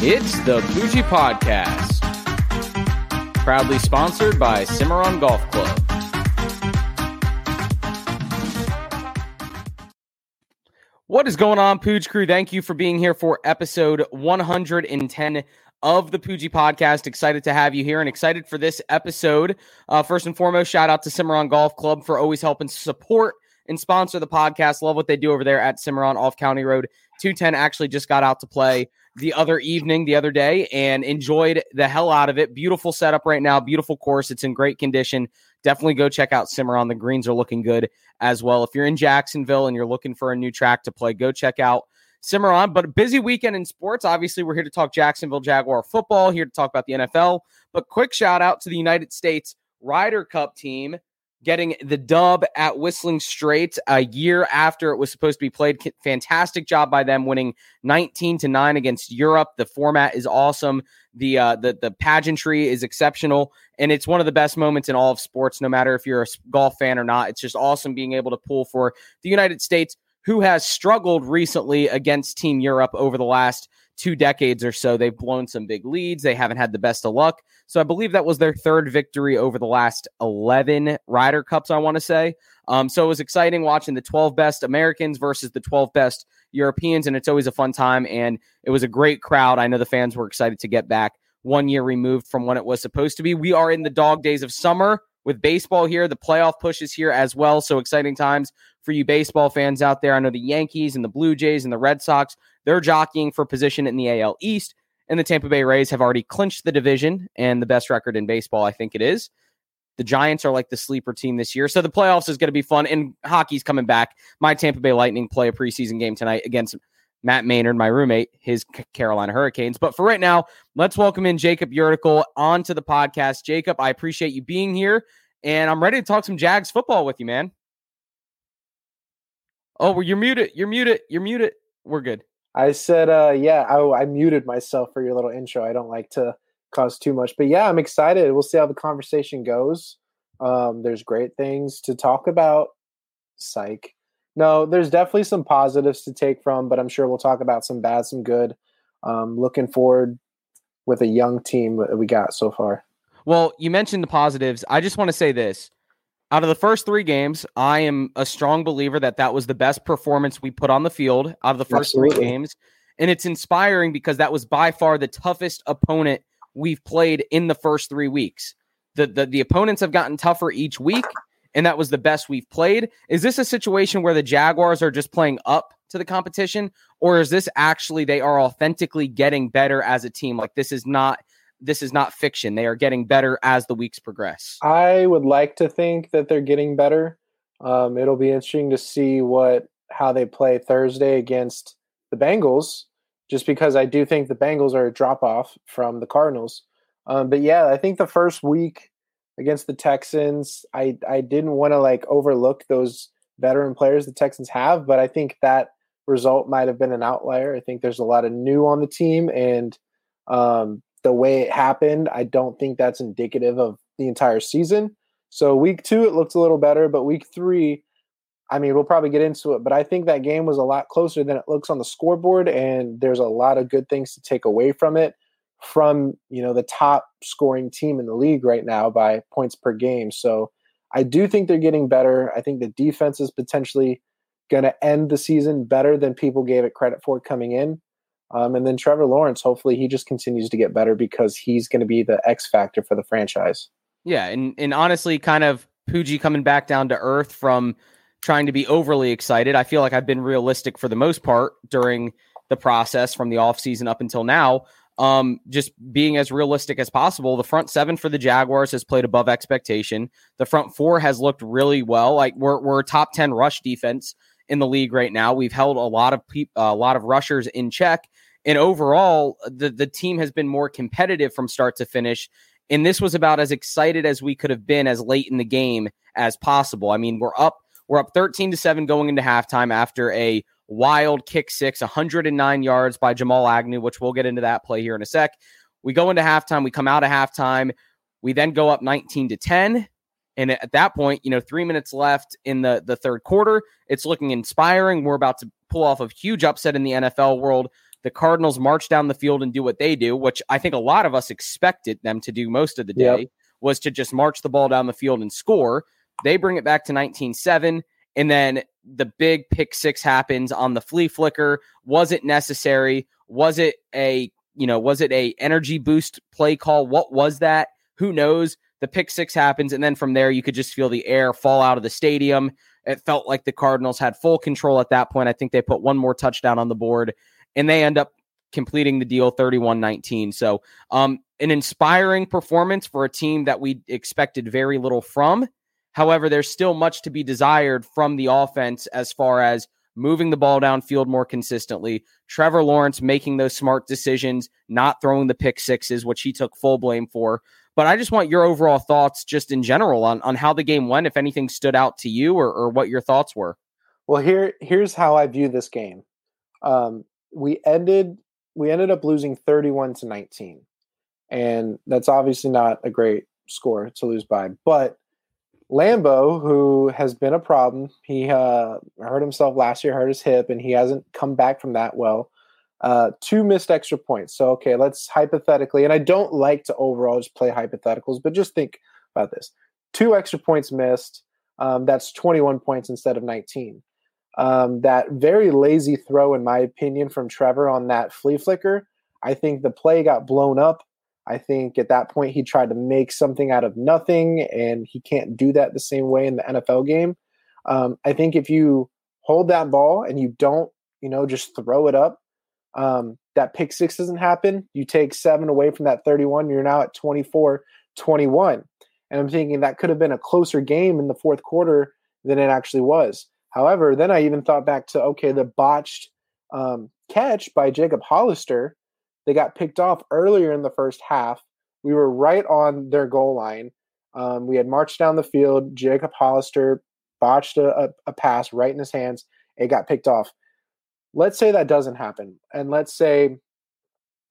It's the Poojie Podcast, proudly sponsored by Cimarron Golf Club. What is going on, Pooge Crew? Thank you for being here for episode 110 of the Poojie Podcast. Excited to have you here and excited for this episode. Uh, first and foremost, shout out to Cimarron Golf Club for always helping support and sponsor the podcast. Love what they do over there at Cimarron off County Road 210. Actually, just got out to play the other evening, the other day, and enjoyed the hell out of it. Beautiful setup right now, beautiful course. It's in great condition. Definitely go check out Cimarron. The greens are looking good as well. If you're in Jacksonville and you're looking for a new track to play, go check out Cimarron. But a busy weekend in sports. Obviously, we're here to talk Jacksonville Jaguar football, here to talk about the NFL. But quick shout out to the United States Ryder Cup team getting the dub at Whistling Straits a year after it was supposed to be played. Fantastic job by them, winning 19 to 9 against Europe. The format is awesome. The uh, the the pageantry is exceptional, and it's one of the best moments in all of sports. No matter if you're a golf fan or not, it's just awesome being able to pull for the United States, who has struggled recently against Team Europe over the last two decades or so. They've blown some big leads. They haven't had the best of luck. So I believe that was their third victory over the last 11 Ryder Cups, I want to say. Um, so it was exciting watching the 12 best Americans versus the 12 best Europeans, and it's always a fun time. And it was a great crowd. I know the fans were excited to get back one year removed from when it was supposed to be. We are in the dog days of summer with baseball here. The playoff push is here as well. So exciting times for you baseball fans out there. I know the Yankees and the Blue Jays and the Red Sox, they're jockeying for position in the AL East. And the Tampa Bay Rays have already clinched the division and the best record in baseball, I think it is. The Giants are like the sleeper team this year. So the playoffs is going to be fun. And hockey's coming back. My Tampa Bay Lightning play a preseason game tonight against Matt Maynard, my roommate, his Carolina Hurricanes. But for right now, let's welcome in Jacob Yurtical onto the podcast. Jacob, I appreciate you being here. And I'm ready to talk some Jags football with you, man. Oh, well, you're muted. You're muted. You're muted. We're good. I said, uh, yeah, I, I muted myself for your little intro. I don't like to cause too much, but yeah, I'm excited. We'll see how the conversation goes. Um, there's great things to talk about. Psych. No, there's definitely some positives to take from, but I'm sure we'll talk about some bad, some good. Um, looking forward with a young team that we got so far. Well, you mentioned the positives. I just want to say this. Out of the first three games, I am a strong believer that that was the best performance we put on the field out of the first Absolutely. three games. And it's inspiring because that was by far the toughest opponent we've played in the first three weeks. The, the, the opponents have gotten tougher each week, and that was the best we've played. Is this a situation where the Jaguars are just playing up to the competition, or is this actually they are authentically getting better as a team? Like this is not this is not fiction. They are getting better as the weeks progress. I would like to think that they're getting better. Um, it'll be interesting to see what how they play Thursday against the Bengals, just because I do think the Bengals are a drop off from the Cardinals. Um, but yeah, I think the first week against the Texans, I I didn't want to like overlook those veteran players the Texans have, but I think that result might have been an outlier. I think there's a lot of new on the team, and um, the way it happened, I don't think that's indicative of the entire season. So week two, it looked a little better, but week three, I mean, we'll probably get into it, but I think that game was a lot closer than it looks on the scoreboard, and there's a lot of good things to take away from it. From you know the top scoring team in the league right now by points per game. So I do think they're getting better. I think the defense is potentially going to end the season better than people gave it credit for coming in. Um, and then Trevor Lawrence, hopefully he just continues to get better because he's going to be the X factor for the franchise. Yeah, and and honestly, kind of Poojie coming back down to earth from trying to be overly excited. I feel like I've been realistic for the most part during the process from the offseason up until now. Um, just being as realistic as possible. The front seven for the Jaguars has played above expectation. The front four has looked really well. Like we're we're top ten rush defense in the league right now. We've held a lot of pe- a lot of rushers in check, and overall, the the team has been more competitive from start to finish. And this was about as excited as we could have been as late in the game as possible. I mean, we're up we're up 13 to 7 going into halftime after a wild kick six, 109 yards by Jamal Agnew, which we'll get into that play here in a sec. We go into halftime, we come out of halftime, we then go up 19 to 10. And at that point, you know, three minutes left in the, the third quarter. It's looking inspiring. We're about to pull off a huge upset in the NFL world. The Cardinals march down the field and do what they do, which I think a lot of us expected them to do most of the day, yep. was to just march the ball down the field and score. They bring it back to 19 7. And then the big pick six happens on the flea flicker. Was it necessary? Was it a, you know, was it a energy boost play call? What was that? Who knows? The pick six happens. And then from there, you could just feel the air fall out of the stadium. It felt like the Cardinals had full control at that point. I think they put one more touchdown on the board and they end up completing the deal 31 19. So, um, an inspiring performance for a team that we expected very little from. However, there's still much to be desired from the offense as far as moving the ball downfield more consistently. Trevor Lawrence making those smart decisions, not throwing the pick sixes, which he took full blame for. But I just want your overall thoughts, just in general, on, on how the game went, if anything stood out to you or, or what your thoughts were. Well, here here's how I view this game. Um, we ended we ended up losing 31 to 19. And that's obviously not a great score to lose by. But Lambo, who has been a problem, he uh, hurt himself last year, hurt his hip, and he hasn't come back from that well. Uh, two missed extra points. So, okay, let's hypothetically, and I don't like to overall just play hypotheticals, but just think about this two extra points missed. Um, that's 21 points instead of 19. Um, that very lazy throw, in my opinion, from Trevor on that flea flicker. I think the play got blown up. I think at that point he tried to make something out of nothing, and he can't do that the same way in the NFL game. Um, I think if you hold that ball and you don't, you know, just throw it up, um, that pick six doesn't happen. You take seven away from that 31, you're now at 24 21. And I'm thinking that could have been a closer game in the fourth quarter than it actually was. However, then I even thought back to okay, the botched um, catch by Jacob Hollister. They got picked off earlier in the first half. We were right on their goal line. Um, we had marched down the field. Jacob Hollister botched a, a, a pass right in his hands. It got picked off. Let's say that doesn't happen. And let's say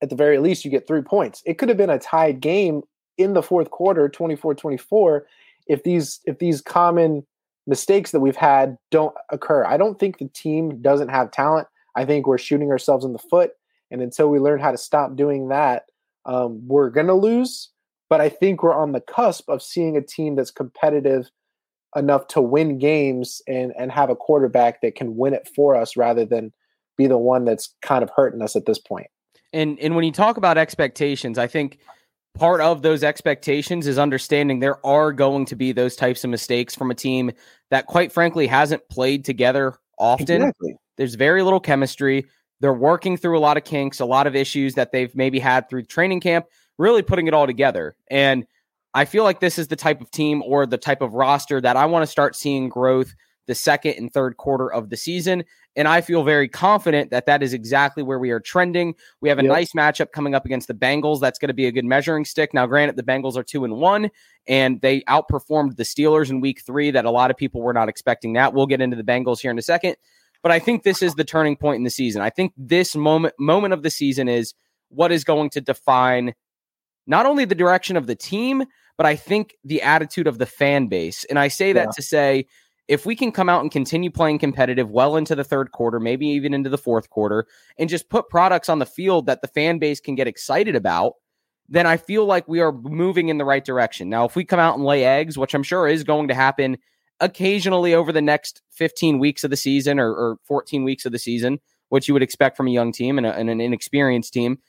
at the very least you get three points. It could have been a tied game in the fourth quarter, 24-24, if these if these common mistakes that we've had don't occur. I don't think the team doesn't have talent. I think we're shooting ourselves in the foot. And until we learn how to stop doing that, um, we're going to lose. But I think we're on the cusp of seeing a team that's competitive enough to win games and, and have a quarterback that can win it for us rather than be the one that's kind of hurting us at this point. And and when you talk about expectations, I think part of those expectations is understanding there are going to be those types of mistakes from a team that quite frankly hasn't played together often. Exactly. There's very little chemistry. They're working through a lot of kinks, a lot of issues that they've maybe had through training camp, really putting it all together. And I feel like this is the type of team or the type of roster that I want to start seeing growth the second and third quarter of the season. And I feel very confident that that is exactly where we are trending. We have a yep. nice matchup coming up against the Bengals. That's going to be a good measuring stick. Now, granted, the Bengals are two and one, and they outperformed the Steelers in week three, that a lot of people were not expecting that. We'll get into the Bengals here in a second. But I think this is the turning point in the season. I think this moment moment of the season is what is going to define not only the direction of the team, but I think the attitude of the fan base. And I say that yeah. to say if we can come out and continue playing competitive well into the third quarter, maybe even into the fourth quarter, and just put products on the field that the fan base can get excited about, then I feel like we are moving in the right direction. Now, if we come out and lay eggs, which I'm sure is going to happen occasionally over the next 15 weeks of the season or, or 14 weeks of the season, which you would expect from a young team and, a, and an inexperienced team.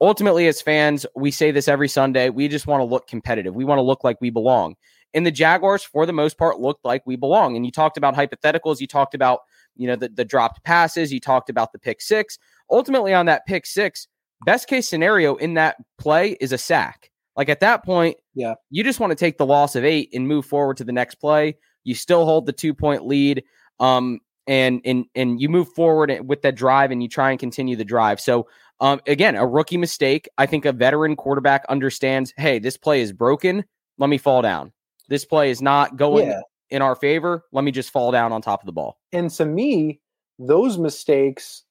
Ultimately, as fans, we say this every Sunday. We just want to look competitive. We want to look like we belong. And the Jaguars, for the most part, looked like we belong. And you talked about hypotheticals. You talked about, you know, the, the dropped passes. You talked about the pick six. Ultimately, on that pick six, best case scenario in that play is a sack. Like at that point, yeah, you just want to take the loss of eight and move forward to the next play. You still hold the two point lead. Um, and and and you move forward with that drive and you try and continue the drive. So um, again, a rookie mistake. I think a veteran quarterback understands. Hey, this play is broken. Let me fall down this play is not going yeah. in our favor. Let me just fall down on top of the ball. And to me, those mistakes,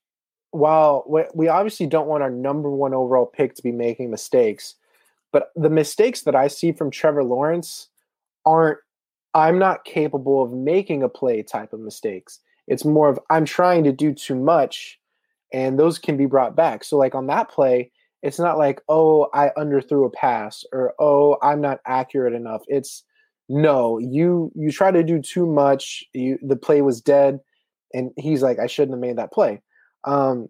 while we obviously don't want our number one overall pick to be making mistakes, but the mistakes that I see from Trevor Lawrence aren't, I'm not capable of making a play type of mistakes. It's more of I'm trying to do too much and those can be brought back. So like on that play, it's not like, oh, I underthrew a pass or oh, I'm not accurate enough. It's no, you you try to do too much. You the play was dead, and he's like, I shouldn't have made that play. Um,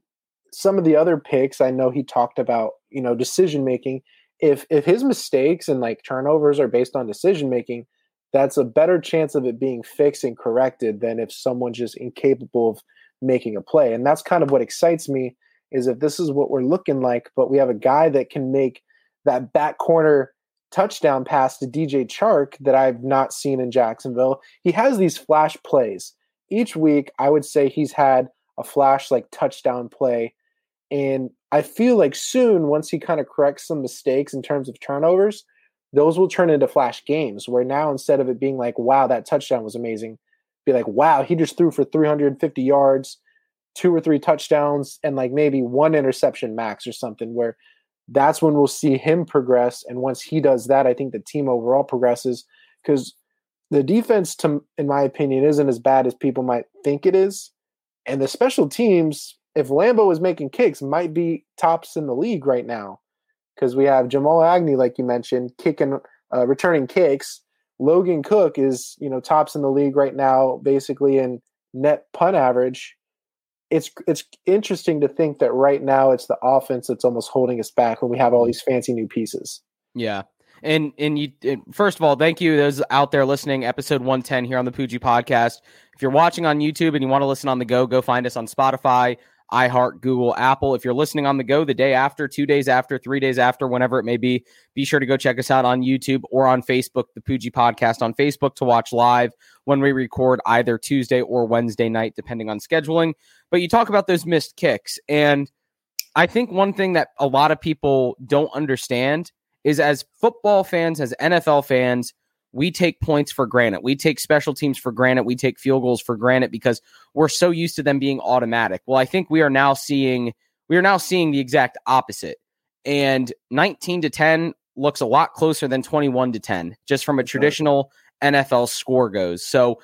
some of the other picks, I know he talked about, you know, decision making. If if his mistakes and like turnovers are based on decision making, that's a better chance of it being fixed and corrected than if someone's just incapable of making a play. And that's kind of what excites me is if this is what we're looking like, but we have a guy that can make that back corner touchdown pass to DJ Chark that I've not seen in Jacksonville. He has these flash plays. Each week, I would say he's had a flash like touchdown play. And I feel like soon, once he kind of corrects some mistakes in terms of turnovers, those will turn into flash games where now instead of it being like, wow, that touchdown was amazing, be like, wow, he just threw for 350 yards, two or three touchdowns, and like maybe one interception max or something where that's when we'll see him progress. And once he does that, I think the team overall progresses because the defense, to in my opinion, isn't as bad as people might think it is. And the special teams, if Lambo is making kicks, might be tops in the league right now because we have Jamal Agnew, like you mentioned, kicking, uh, returning kicks. Logan Cooke is, you know, tops in the league right now, basically in net punt average it's it's interesting to think that right now it's the offense that's almost holding us back when we have all these fancy new pieces. Yeah. And and you first of all, thank you those out there listening. Episode 110 here on the Poojie podcast. If you're watching on YouTube and you want to listen on the go, go find us on Spotify, iHeart, Google, Apple. If you're listening on the go the day after, two days after, three days after, whenever it may be, be sure to go check us out on YouTube or on Facebook, the Poojie Podcast on Facebook to watch live when we record either Tuesday or Wednesday night, depending on scheduling. But you talk about those missed kicks. And I think one thing that a lot of people don't understand is as football fans, as NFL fans, we take points for granted. We take special teams for granted. We take field goals for granted because we're so used to them being automatic. Well, I think we are now seeing we are now seeing the exact opposite. And 19 to 10 looks a lot closer than 21 to 10 just from a traditional NFL score goes. So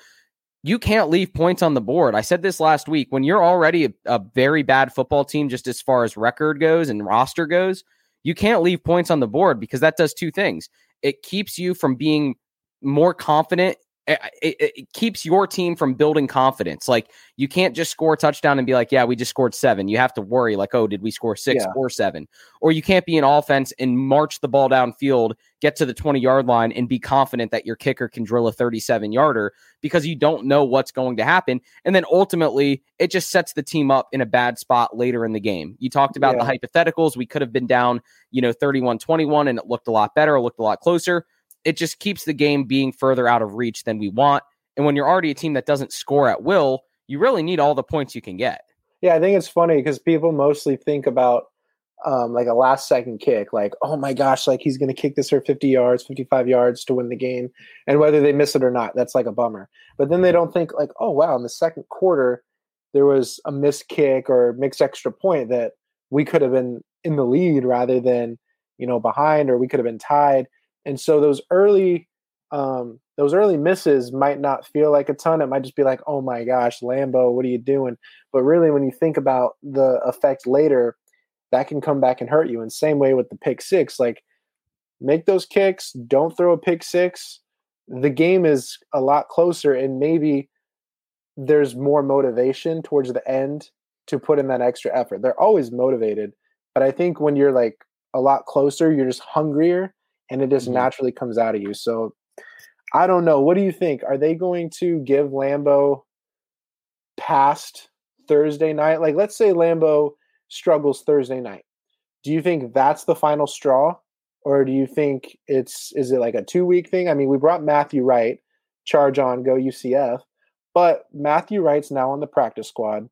you can't leave points on the board. I said this last week when you're already a, a very bad football team just as far as record goes and roster goes, you can't leave points on the board because that does two things. It keeps you from being more confident it, it, it, keeps your team from building confidence. Like you can't just score a touchdown and be like, yeah, we just scored seven. You have to worry, like, oh, did we score six yeah. or seven? Or you can't be in offense and march the ball downfield, get to the 20 yard line, and be confident that your kicker can drill a 37 yarder because you don't know what's going to happen. And then ultimately, it just sets the team up in a bad spot later in the game. You talked about yeah. the hypotheticals. We could have been down, you know, 31 21, and it looked a lot better, it looked a lot closer it just keeps the game being further out of reach than we want. And when you're already a team that doesn't score at will, you really need all the points you can get. Yeah, I think it's funny because people mostly think about um, like a last second kick, like, oh my gosh, like he's going to kick this for 50 yards, 55 yards to win the game. And whether they miss it or not, that's like a bummer. But then they don't think, like, oh wow, in the second quarter, there was a missed kick or mixed extra point that we could have been in the lead rather than, you know, behind or we could have been tied. And so those early um, those early misses might not feel like a ton. It might just be like, oh my gosh, Lambo, what are you doing? But really, when you think about the effect later, that can come back and hurt you. And same way with the pick six, like make those kicks, don't throw a pick six. The game is a lot closer, and maybe there's more motivation towards the end to put in that extra effort. They're always motivated, but I think when you're like a lot closer, you're just hungrier and it just mm-hmm. naturally comes out of you. So I don't know. What do you think? Are they going to give Lambo past Thursday night? Like, let's say Lambo struggles Thursday night. Do you think that's the final straw? Or do you think it's is it like a two week thing? I mean, we brought Matthew Wright, charge on, go UCF, but Matthew Wright's now on the practice squad.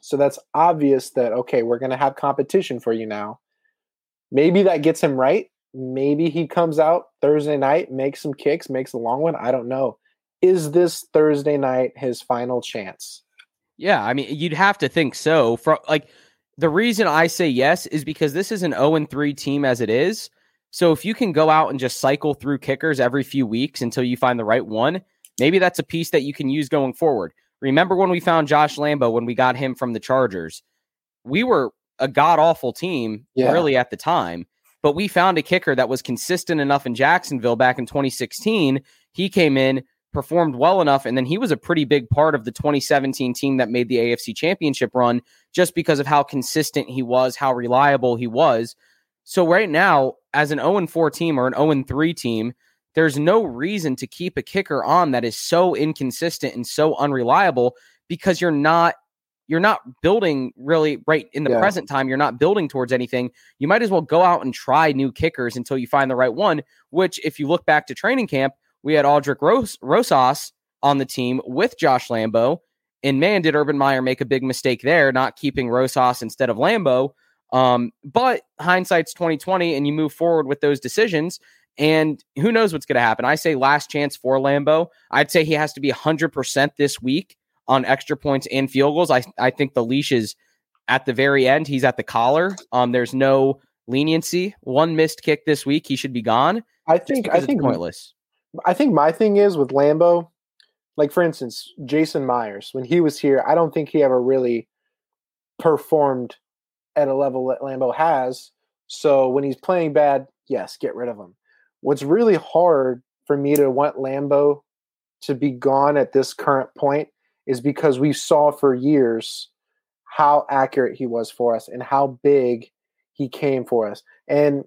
So that's obvious that okay, we're gonna have competition for you now. Maybe that gets him right maybe he comes out Thursday night, makes some kicks, makes a long one. I don't know. Is this Thursday night his final chance? Yeah, I mean, you'd have to think so. For like the reason I say yes is because this is an 0 3 team as it is. So if you can go out and just cycle through kickers every few weeks until you find the right one, maybe that's a piece that you can use going forward. Remember when we found Josh Lambo when we got him from the Chargers? we were a god awful team Yeah. really at the time. But we found a kicker that was consistent enough in Jacksonville back in 2016. He came in, performed well enough, and then he was a pretty big part of the 2017 team that made the AFC championship run just because of how consistent he was, how reliable he was. So right now, as an 0 4 team or an 0 3 team, there's no reason to keep a kicker on that is so inconsistent and so unreliable because you're not you're not building really right in the Yeah. present time you're not building towards anything you might as well go out and try new kickers until you find the right one which if you look back to training camp we had Aldrick Ros- Rosas on the team with Josh Lambo and man did Urban Meyer make a big mistake there not keeping Rosas instead of Lambo um, but hindsight's 2020 and you move forward with those decisions and who knows what's going to happen. I say last chance for Lambo. I'd say he has to be 100% this week on extra points and field goals. I, I think the leash is at the very end. He's at the collar. Um, there's no leniency. One missed kick this week. He should be gone. I think I think pointless. I think my thing is with Lambo, like for instance, Jason Myers, when he was here, I don't think he ever really performed at a level that Lambo has. So when he's playing bad, yes, get rid of him. What's really hard for me to want Lambo to be gone at this current point is because we saw for years how accurate he was for us and how big he came for us. And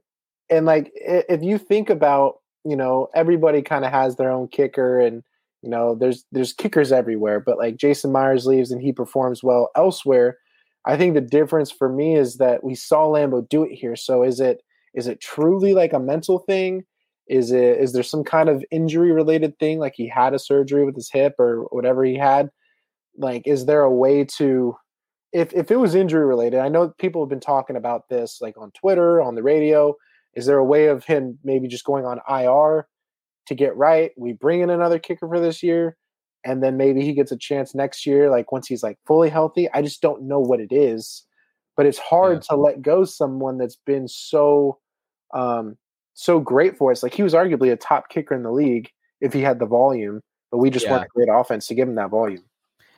and like if you think about you know everybody kind of has their own kicker and you know there's there's kickers everywhere but like jason myers leaves and he performs well elsewhere i think the difference for me is that we saw lambo do it here. So is it is it truly like a mental thing? Is it is there some kind of injury related thing like he had a surgery with his hip or whatever he had like is there a way to if if it was injury related i know people have been talking about this like on twitter on the radio is there a way of him maybe just going on IR to get right? We bring in another kicker for this year, and then maybe he gets a chance next year, like once he's like fully healthy. I just don't know what it is, but it's hard to let go someone that's been so, um, so great for us. Like he was arguably a top kicker in the league if he had the volume, but we just Yeah. weren't a great offense to give him that volume.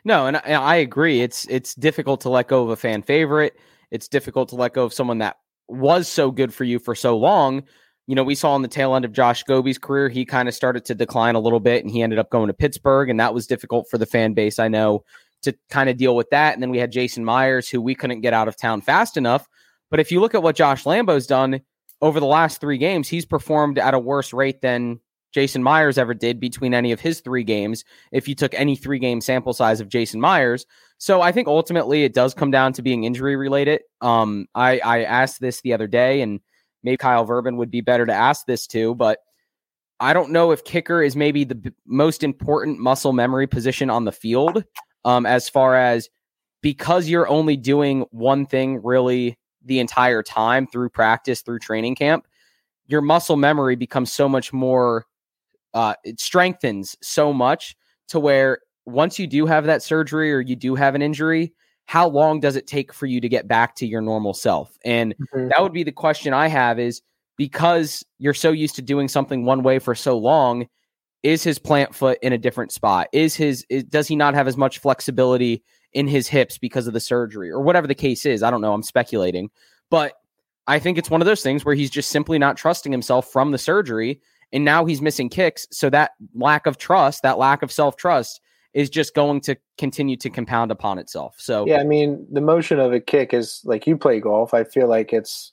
No, and I, and I agree. It's it's difficult to let go of a fan favorite. It's difficult to let go of someone that was so good for you for so long. You know, we saw in the tail end of Josh Scobee's career, he kind of started to decline a little bit, and he ended up going to Pittsburgh, and that was difficult for the fan base. I know to kind of deal with that. And then we had Jason Myers, who we couldn't get out of town fast enough. But if you look at what Josh Lambo's done over the last three games, he's performed at a worse rate than Jason Myers ever did between any of his three games. If you took any three game sample size of Jason Myers, so I think ultimately it does come down to being injury related. Um, I I asked this the other day, and maybe Kyle Verban would be better to ask this to, but I don't know if kicker is maybe the b- most important muscle memory position on the field. Um, as far as because you're only doing one thing really the entire time through practice through training camp, your muscle memory becomes so much more. Uh, it strengthens so much to where once you do have that surgery or you do have an injury, how long does it take for you to get back to your normal self? And that would be the question I have is because you're so used to doing something one way for so long, is his plant foot in a different spot? Is his is, does he not have as much flexibility in his hips because of the surgery or whatever the case is? I don't know, I'm speculating. But I think it's one of those things where he's just simply not trusting himself from the surgery and now he's missing kicks, so that lack of trust, that lack of self-trust is just going to continue to compound upon itself. So Yeah, I mean, the motion of a kick is like you play golf. I feel like it's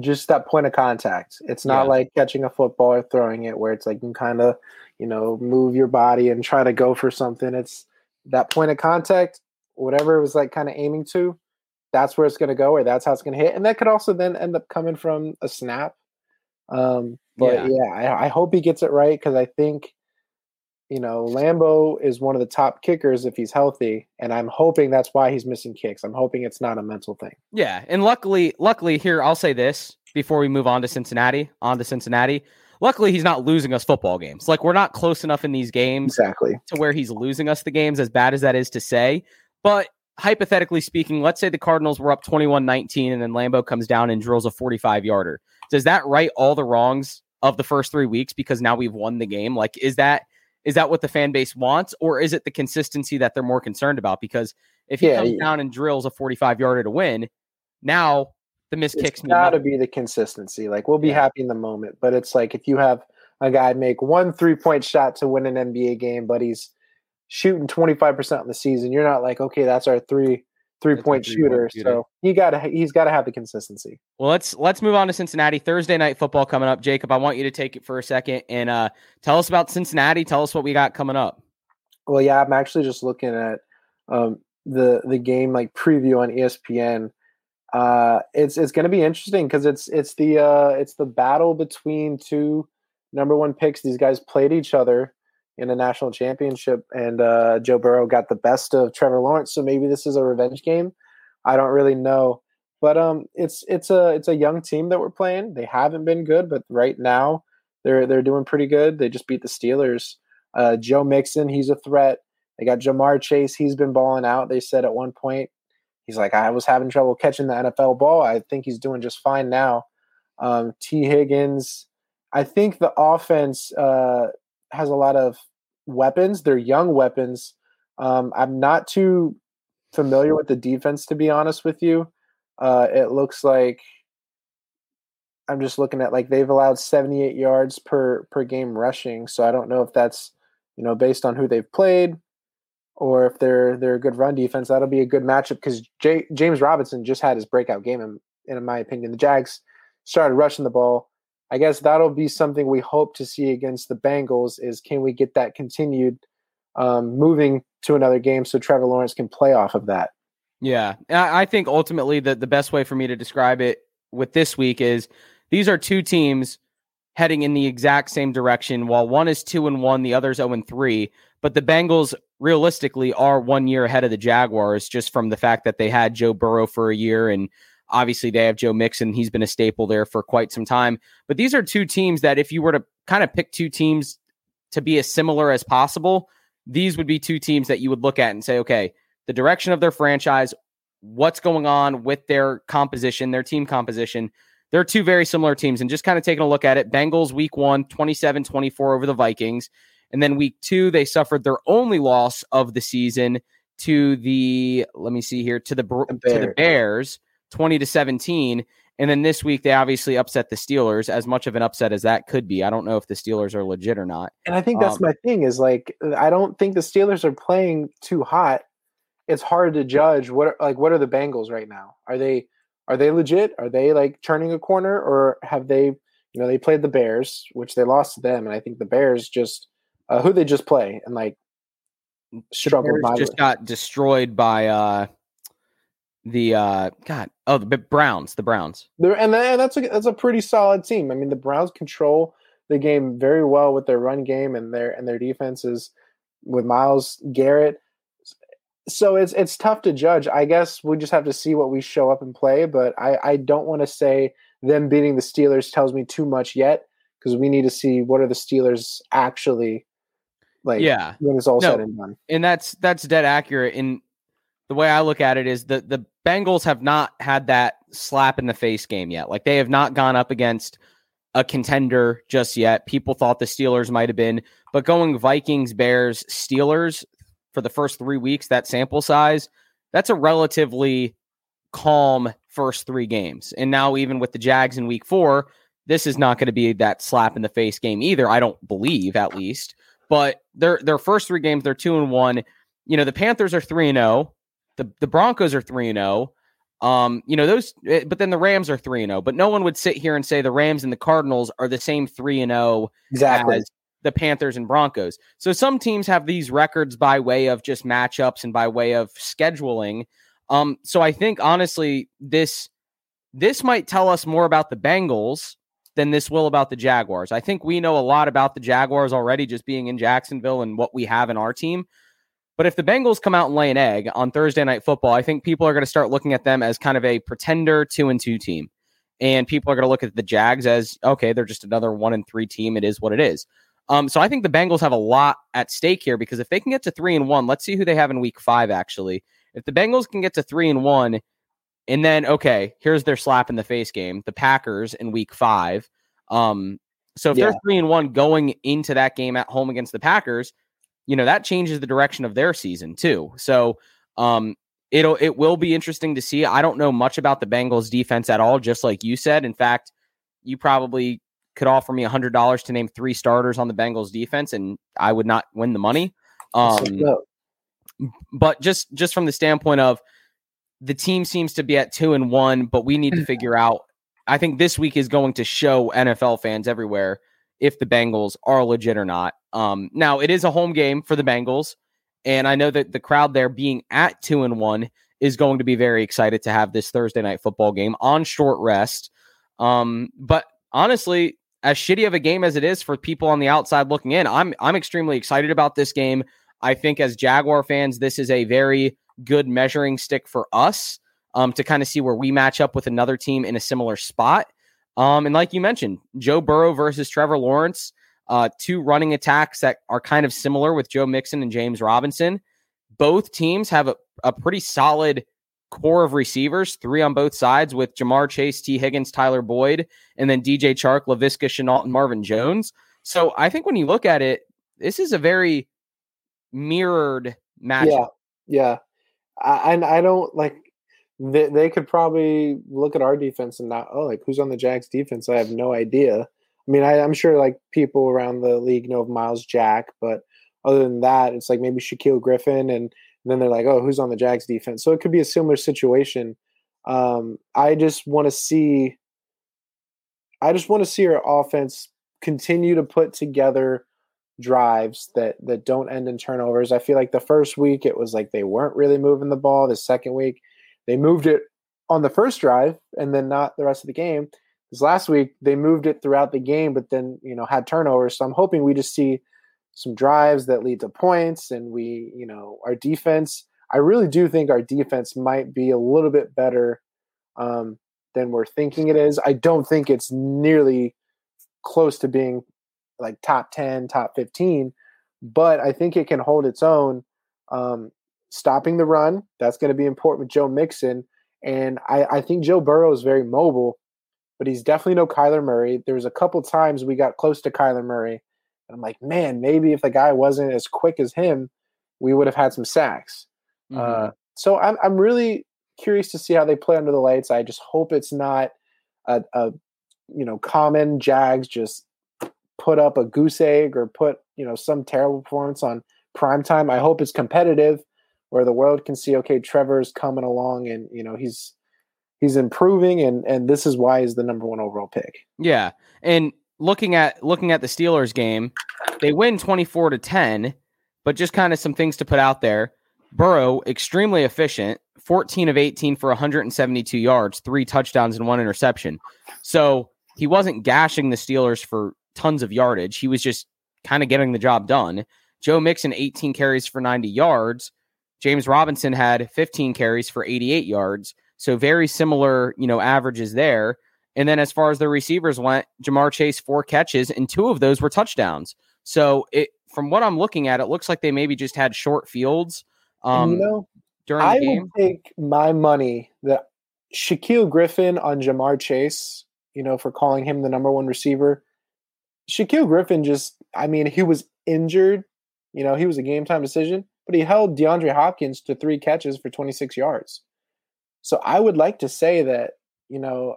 just that point of contact. It's not Yeah. like catching a football or throwing it where it's like you kind of, you know, move your body and try to go for something. It's that point of contact, whatever it was like kind of aiming to, that's where it's going to go or that's how it's going to hit. And that could also then end up coming from a snap. Um, but Yeah. yeah, I, I hope he gets it right because I think you know, Lambo is one of the top kickers if he's healthy, and I'm hoping that's why he's missing kicks. I'm hoping it's not a mental thing. Yeah, and luckily, luckily here I'll say this before we move on to Cincinnati. On to Cincinnati. Luckily, he's not losing us football games. Like we're not close enough in these games Exactly. to where he's losing us the games, as bad as that is to say. But hypothetically speaking, let's say the Cardinals were up 21 19 and then Lambo comes down and drills a 45 yarder. Does that right all the wrongs of the first three weeks because now we've won the game? Like, is that is that what the fan base wants, or is it the consistency that they're more concerned about? Because if he Yeah, comes yeah. down and drills a 45 yarder to win, now the It's kicks got to be the consistency. Like we'll be Yeah. happy in the moment, but it's like if you have a guy make one three point shot to win an NBA game, but he's shooting twenty five percent of the season, you're not like, okay, that's our three three point three-point shooter. So he got to he's got to have the consistency. Well, let's let's move on to Cincinnati Thursday night football coming up. Jacob, I want you to take it for a second and uh, tell us about Cincinnati. Tell us what we got coming up. Well, yeah, I'm actually just looking at um, the the game like preview on ESPN. Uh, it's it's going to be interesting because it's it's the uh, it's the battle between two number one picks. These guys played each other in a national championship, and uh, Joe Burrow got the best of Trevor Lawrence. So maybe this is a revenge game. I don't really know, but um, it's it's a it's a young team that we're playing. They haven't been good, but right now they're they're doing pretty good. They just beat the Steelers. Uh, Joe Mixon, he's a threat. They got Ja'Marr Chase. He's been balling out. They said at one point, he's like, I was having trouble catching the NFL ball. I think he's doing just fine now. Um, Tee Higgins, I think the offense uh, has a lot of weapons. They're young weapons. Um, I'm not too familiar with the defense, to be honest with you. Uh, it looks like I'm just looking at like they've allowed 78 yards per per game rushing. So I don't know if that's you know based on who they've played or if they're they're a good run defense. That'll be a good matchup because James Robinson just had his breakout game. In, in my opinion, the Jags started rushing the ball. I guess that'll be something we hope to see against the Bengals. Is can we get that continued um, moving to another game so Trevor Lawrence can play off of that? Yeah, I think ultimately the the best way for me to describe it with this week is these are two teams heading in the exact same direction. While one is two and one, the other's zero and three. But the Bengals realistically are one year ahead of the Jaguars just from the fact that they had Joe Burrow for a year and obviously they have Joe Mixon. He's been a staple there for quite some time. But these are two teams that if you were to kind of pick two teams to be as similar as possible, these would be two teams that you would look at and say, okay, the direction of their franchise, what's going on with their composition, their team composition. They're two very similar teams. And just kind of taking a look at it, Bengals week one, 27 24 over the Vikings. And then week two, they suffered their only loss of the season to the, let me see here, to the, The to the Bears. Bears, 20 to 17. And then this week, they obviously upset the Steelers, as much of an upset as that could be. I don't know if the Steelers are legit or not. And I think that's Um, my thing is like I don't think the Steelers are playing too hot. It's hard to judge what are- like what are the Bengals right now? Are they are they legit? Are they like turning a corner or have they you know they played the Bears, which they lost to them, and I think the Bears just uh, who they just play and like struggled just got destroyed by uh the uh God oh the Browns the Browns and, and that's a that's a pretty solid team. I mean, the Browns control the game very well with their run game and their and their defenses with Myles Garrett. So it's it's tough to judge. I guess we just have to see what we show up and play. But I I don't want to say them beating the Steelers tells me too much yet because we need to see what are the Steelers actually like. yeah when it's all No. said and done. and that's that's dead accurate in the way I look at it is the the Bengals have not had that slap in the face game yet like they have not gone up against a contender just yet people thought the Steelers might have been but going Vikings Bears Steelers for the first 3 weeks that sample size that's a relatively calm first 3 games and now even with the Jags in week 4 this is not going to be that slap in the face game either I don't believe at least but their their first three games they're two and one. You know the Panthers are three and zero. The the Broncos are three and zero. Um, you know those, eh, but then the Rams are three and zero. But no one would sit here and say the Rams and the Cardinals are the same three and zero Exactly. as the Panthers and Broncos. So some teams have these records by way of just matchups and by way of scheduling. Um, so I think honestly, this this might tell us more about the Bengals than this will about the Jaguars. I think we know a lot about the Jaguars already just being in Jacksonville and what we have in our team. But if the Bengals come out and lay an egg on Thursday night football, I think people are going to start looking at them as kind of a pretender two and two team. And people are going to look at the Jags as okay, they're just another one and three team. It is what it is. Um, so I think the Bengals have a lot at stake here because if they can get to three and one, let's see who they have in week five. Actually, if the Bengals can get to three and one, and then okay, here's their slap in the face game, the Packers in week five. Um, So if Yeah. they're three and one going into that game at home against the Packers, you know that changes the direction of their season too. So um, it'll it will be interesting to see. I don't know much about the Bengals defense at all. Just like you said, in fact, you probably could offer me a hundred dollars to name three starters on the Bengals defense, and I would not win the money. Um, but just just from the standpoint of the team seems to be at two and one, but we need to figure out. I think this week is going to show NFL fans everywhere if the Bengals are legit or not. Um, now it is a home game for the Bengals, and I know that the crowd there being at two and one is going to be very excited to have this Thursday night football game on short rest. Um, but honestly, as shitty of a game as it is for people on the outside looking in, I'm I'm extremely excited about this game. I think as Jaguar fans, this is a very good measuring stick for us um, to kind of see where we match up with another team in a similar spot. Um, and like you mentioned, Joe Burrow versus Trevor Lawrence, uh, two running attacks that are kind of similar with Joe Mixon and James Robinson. Both teams have a, a pretty solid core of receivers, three on both sides with Ja'Marr Chase, Tee Higgins, Tyler Boyd, and then DJ Chark, Laviska Shenault, and Marvin Jones. So I think when you look at it, this is a very mirrored matchup. yeah, yeah. I, and I don't like. They, they could probably look at our defense and not, oh, like who's on the Jags defense? I have no idea. I mean, I, I'm sure like people around the league know of Myles Jack, but other than that, it's like maybe Shaquill Griffin, and then they're like, oh, who's on the Jags defense? So it could be a similar situation. Um, I just want to see. I just want to see our offense continue to put together drives that that don't end in turnovers. I feel like the first week it was like they weren't really moving the ball. The second week they moved it on the first drive and then not the rest of the game. This last week they moved it throughout the game, but then you know had turnovers. So I'm hoping we just see some drives that lead to points, and we you know our defense. I really do think our defense might be a little bit better um, than we're thinking it is. I don't think it's nearly close to being like top 10, top 15, but I think it can hold its own. Um, stopping the run, that's going to be important with Joe Mixon. And I, I think Joe Burrow is very mobile, but he's definitely no Kyler Murray. There was a couple times we got close to Kyler Murray. And I'm like, man, maybe if the guy wasn't as quick as him, we would have had some sacks. Mhm. Uh, so I'm, I'm really curious to see how they play under the lights. I just hope it's not a, a you know common Jags just put up a goose egg or put you know some terrible performance on prime time. I hope it's competitive where the world can see okay Trevor's coming along and you know he's he's improving and and this is why he's the number one overall pick. Yeah. And looking at looking at the Steelers game, they win 24 to 10, but just kind of some things to put out there. Burrow, extremely efficient, 14 of 18 for 172 yards, three touchdowns and one interception. So he wasn't gashing the Steelers for tons of yardage. He was just kind of getting the job done. Joe Mixon, 18 carries for 90 yards. James Robinson had 15 carries for 88 yards. So very similar, you know, averages there. And then as far as the receivers went, Ja'Marr Chase four catches and two of those were touchdowns. So it from what I'm looking at, it looks like they maybe just had short fields um, you know, during the I game. will take my money that Shaquill Griffin on Ja'Marr Chase, you know, for calling him the number one receiver. Shaquill Griffin just, I mean, he was injured. You know, he was a game time decision, but he held DeAndre Hopkins to three catches for 26 yards. So I would like to say that, you know,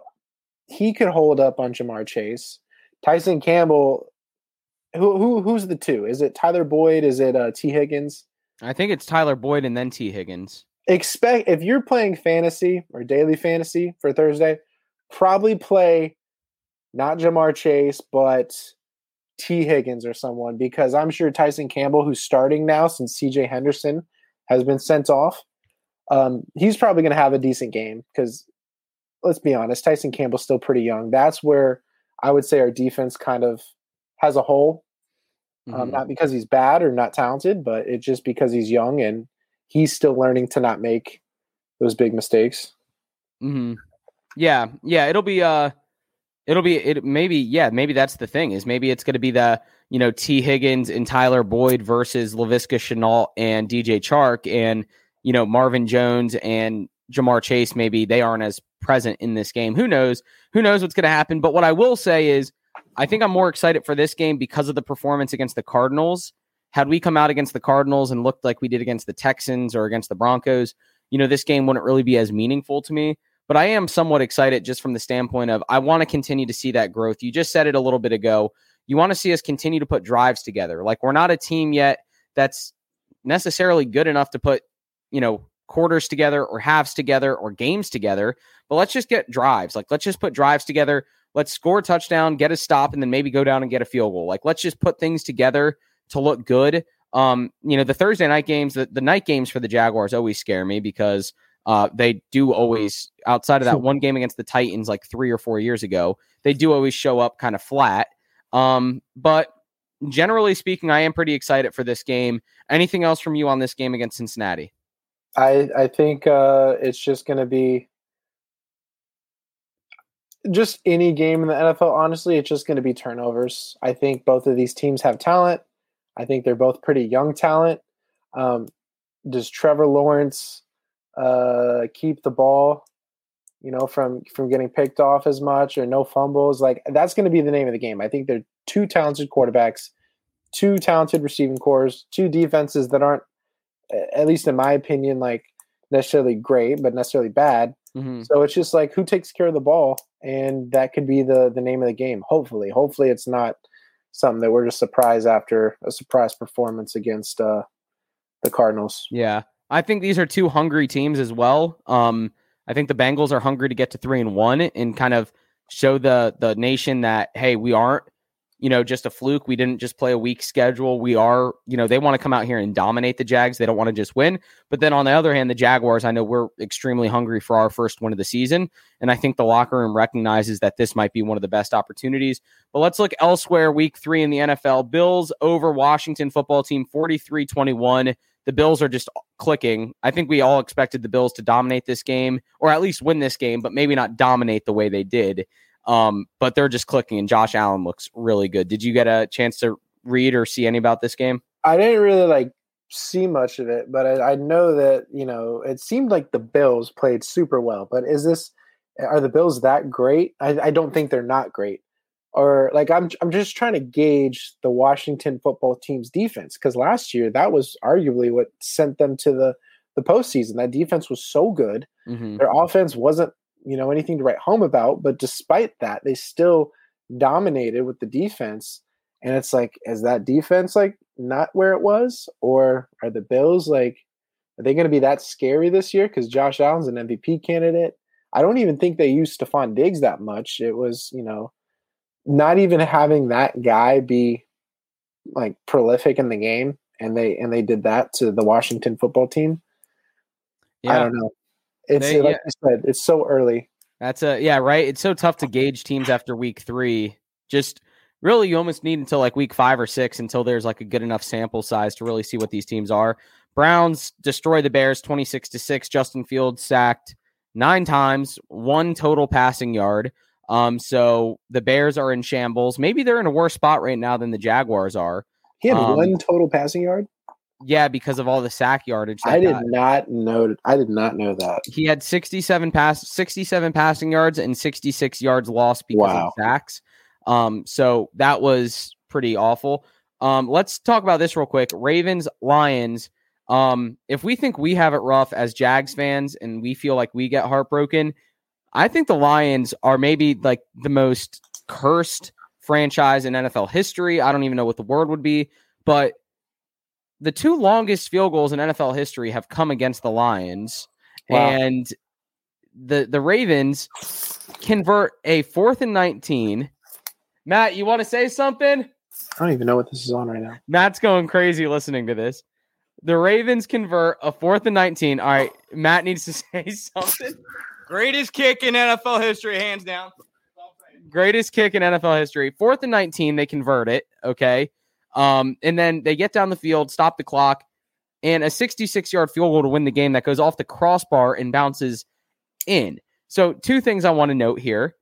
he could hold up on Ja'Marr Chase. Tyson Campbell, who, who who's the two? Is it Tyler Boyd? Is it uh, Tee Higgins? I think it's Tyler Boyd and then Tee Higgins. expect if you're playing fantasy or daily fantasy for Thursday, probably play not Ja'Marr Chase, but T. Higgins or someone because I'm sure Tyson Campbell, who's starting now since CJ Henderson has been sent off, um, he's probably going to have a decent game because let's be honest, Tyson Campbell's still pretty young. That's where I would say our defense kind of has a hole. Um, Mhm. not because he's bad or not talented, but it's just because he's young and he's still learning to not make those big mistakes. Mm-hmm. Yeah, yeah. It'll be uh, it'll be it. Maybe yeah. Maybe that's the thing is maybe it's going to be the you know Tee Higgins and Tyler Boyd versus Laviska Shenault and DJ Chark and you know Marvin Jones and Ja'Marr Chase. Maybe they aren't as present in this game. Who knows? Who knows what's going to happen? But what I will say is I think I'm more excited for this game because of the performance against the Cardinals. Had we come out against the Cardinals and looked like we did against the Texans or against the Broncos, you know, this game wouldn't really be as meaningful to me. But I am somewhat excited just from the standpoint of I want to continue to see that growth. You just said it a little bit ago. You want to see us continue to put drives together. Like we're not a team yet that's necessarily good enough to put, you know, quarters together or halves together or games together, but let's just get drives. Like let's just put drives together. Let's score a touchdown, get a stop, and then maybe go down and get a field goal. Like let's just put things together to look good. Um, you know, the Thursday night games, the, the night games for the Jaguars always scare me because uh, they do always, outside of that one game against the Titans like three or four years ago, they do always show up kind of flat. Um, but generally speaking, I am pretty excited for this game. Anything else from you on this game against Cincinnati? I I think uh, it's just going to be just any game in the NFL. Honestly, it's just going to be turnovers. I think both of these teams have talent. I think they're both pretty young talent. Um, does Trevor Lawrence uh, keep the ball, you know, from from getting picked off as much or no fumbles? Like that's going to be the name of the game. I think they're two talented quarterbacks, two talented receiving cores, two defenses that aren't at least in my opinion, like necessarily great, but necessarily bad. Mm-hmm. So it's just like who takes care of the ball, and that could be the the name of the game. Hopefully, hopefully it's not something that we're just surprised after a surprise performance against uh, the Cardinals. Yeah, I think these are two hungry teams as well. Um, I think the Bengals are hungry to get to three and one and kind of show the the nation that hey, we aren't you know, just a fluke. We didn't just play a weak schedule. We are, you know, they want to come out here and dominate the Jags. They don't want to just win. But then on the other hand, the Jaguars, I know we're extremely hungry for our first win of the season. And I think the locker room recognizes that this might be one of the best opportunities. But let's look elsewhere. Week three in the NFL Bills over Washington football team 43 21. The Bills are just clicking. I think we all expected the Bills to dominate this game or at least win this game, but maybe not dominate the way they did. Um, but they're just clicking, and Josh Allen looks really good. Did you get a chance to read or see any about this game? I didn't really like see much of it, but I, I know that you know it seemed like the Bills played super well. But is this are the Bills that great? I, I don't think they're not great. Or like I'm I'm just trying to gauge the Washington football team's defense because last year that was arguably what sent them to the the postseason. That defense was so good. Mm-hmm. Their offense wasn't you know anything to write home about but despite that they still dominated with the defense. And it's like is that defense like not where it was? Or are the bills like are they going to be that scary this year because josh allen's an mvp candidate? I don't even think they used stefon diggs that much. It was you know not even having that guy be like prolific in the game and they and they did that to the washington football team. Yeah. i don't know it's they, like yeah. said, it's so early. That's a yeah, right. It's so tough to gauge teams after week three. Just really, you almost need until like week five or six until there's like a good enough sample size to really see what these teams are. Browns destroy the Bears 26 to 6. Justin Fields sacked nine times, one total passing yard. Um, so the Bears are in shambles. Maybe they're in a worse spot right now than the Jaguars are. He had um, one total passing yard. Yeah, because of all the sack yardage. I did not know. I did not know that he had sixty-seven pass, sixty-seven passing yards and sixty-six yards lost because wow. of sacks. Um, so that was pretty awful. Um, let's talk about this real quick. Ravens, Lions. Um, if we think we have it rough as Jags fans and we feel like we get heartbroken, I think the Lions are maybe like the most cursed franchise in NFL history. I don't even know what the word would be, but the two longest field goals in NFL history have come against the Lions, wow. and the the Ravens convert a fourth and nineteen. Matt, you want to say something? I don't even know what this is on right now. Matt's going crazy listening to this. The Ravens convert a fourth and 19. All right, Matt needs to say something. Greatest kick in NFL history, hands down. Greatest kick in NFL history. Fourth and 19, they convert it. Okay. Um, and then they get down the field, stop the clock, and a 66 yard field goal to win the game that goes off the crossbar and bounces in. So, two things I want to note here.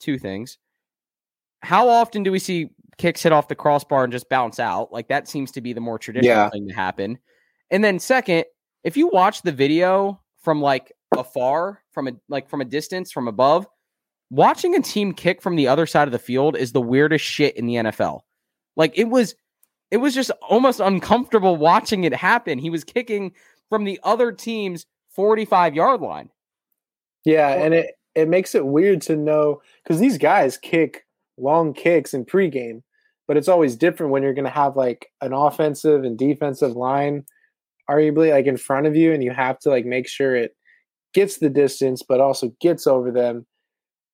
Two things. How often do we see kicks hit off the crossbar and just bounce out? Like that seems to be the more traditional yeah. thing to happen. And then, second, if you watch the video from like afar, from a like from a distance, from above, watching a team kick from the other side of the field is the weirdest shit in the NFL. Like it was it was just almost uncomfortable watching it happen. He was kicking from the other team's 45 yard line. Yeah, and it it makes it weird to know because these guys kick long kicks in pregame, but it's always different when you're going to have like an offensive and defensive line, arguably like in front of you, and you have to like make sure it gets the distance, but also gets over them.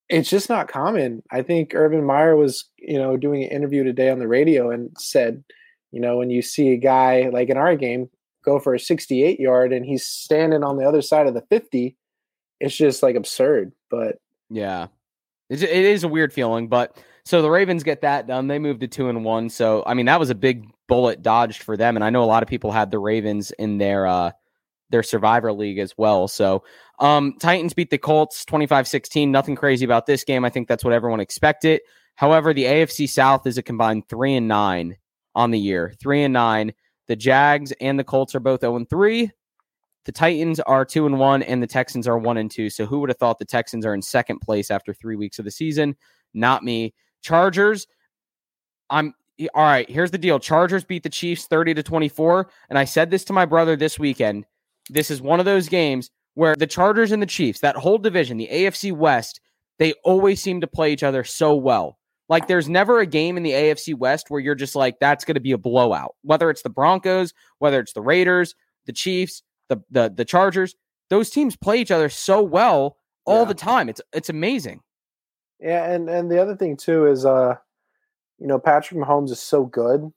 It's just not common. I think Urban Meyer was, you know, doing an interview today on the radio and said, you know, when you see a guy like in our game go for a 68 yard and he's standing on the other side of the 50, it's just like absurd. But yeah, it is a weird feeling. But so the Ravens get that done. They move to two and one. So I mean, that was a big bullet dodged for them. And I know a lot of people had the Ravens in their uh their survivor league as well. So um Titans beat the Colts 25-16. Nothing crazy about this game. I think that's what everyone expected. However, the AFC South is a combined three and nine on the year. Three and nine. The Jags and the Colts are both 0 and 3. The Titans are 2 and 1 and the Texans are 1 and 2. So who would have thought the Texans are in second place after 3 weeks of the season? Not me. Chargers I'm all right, here's the deal. Chargers beat the Chiefs 30 to 24 and I said this to my brother this weekend. This is one of those games where the Chargers and the Chiefs, that whole division, the AFC West, they always seem to play each other so well. Like there's never a game in the AFC West where you're just like that's going to be a blowout. Whether it's the Broncos, whether it's the Raiders, the Chiefs, the the the Chargers, those teams play each other so well all yeah. the time. It's it's amazing. Yeah, and and the other thing too is uh you know Patrick Mahomes is so good,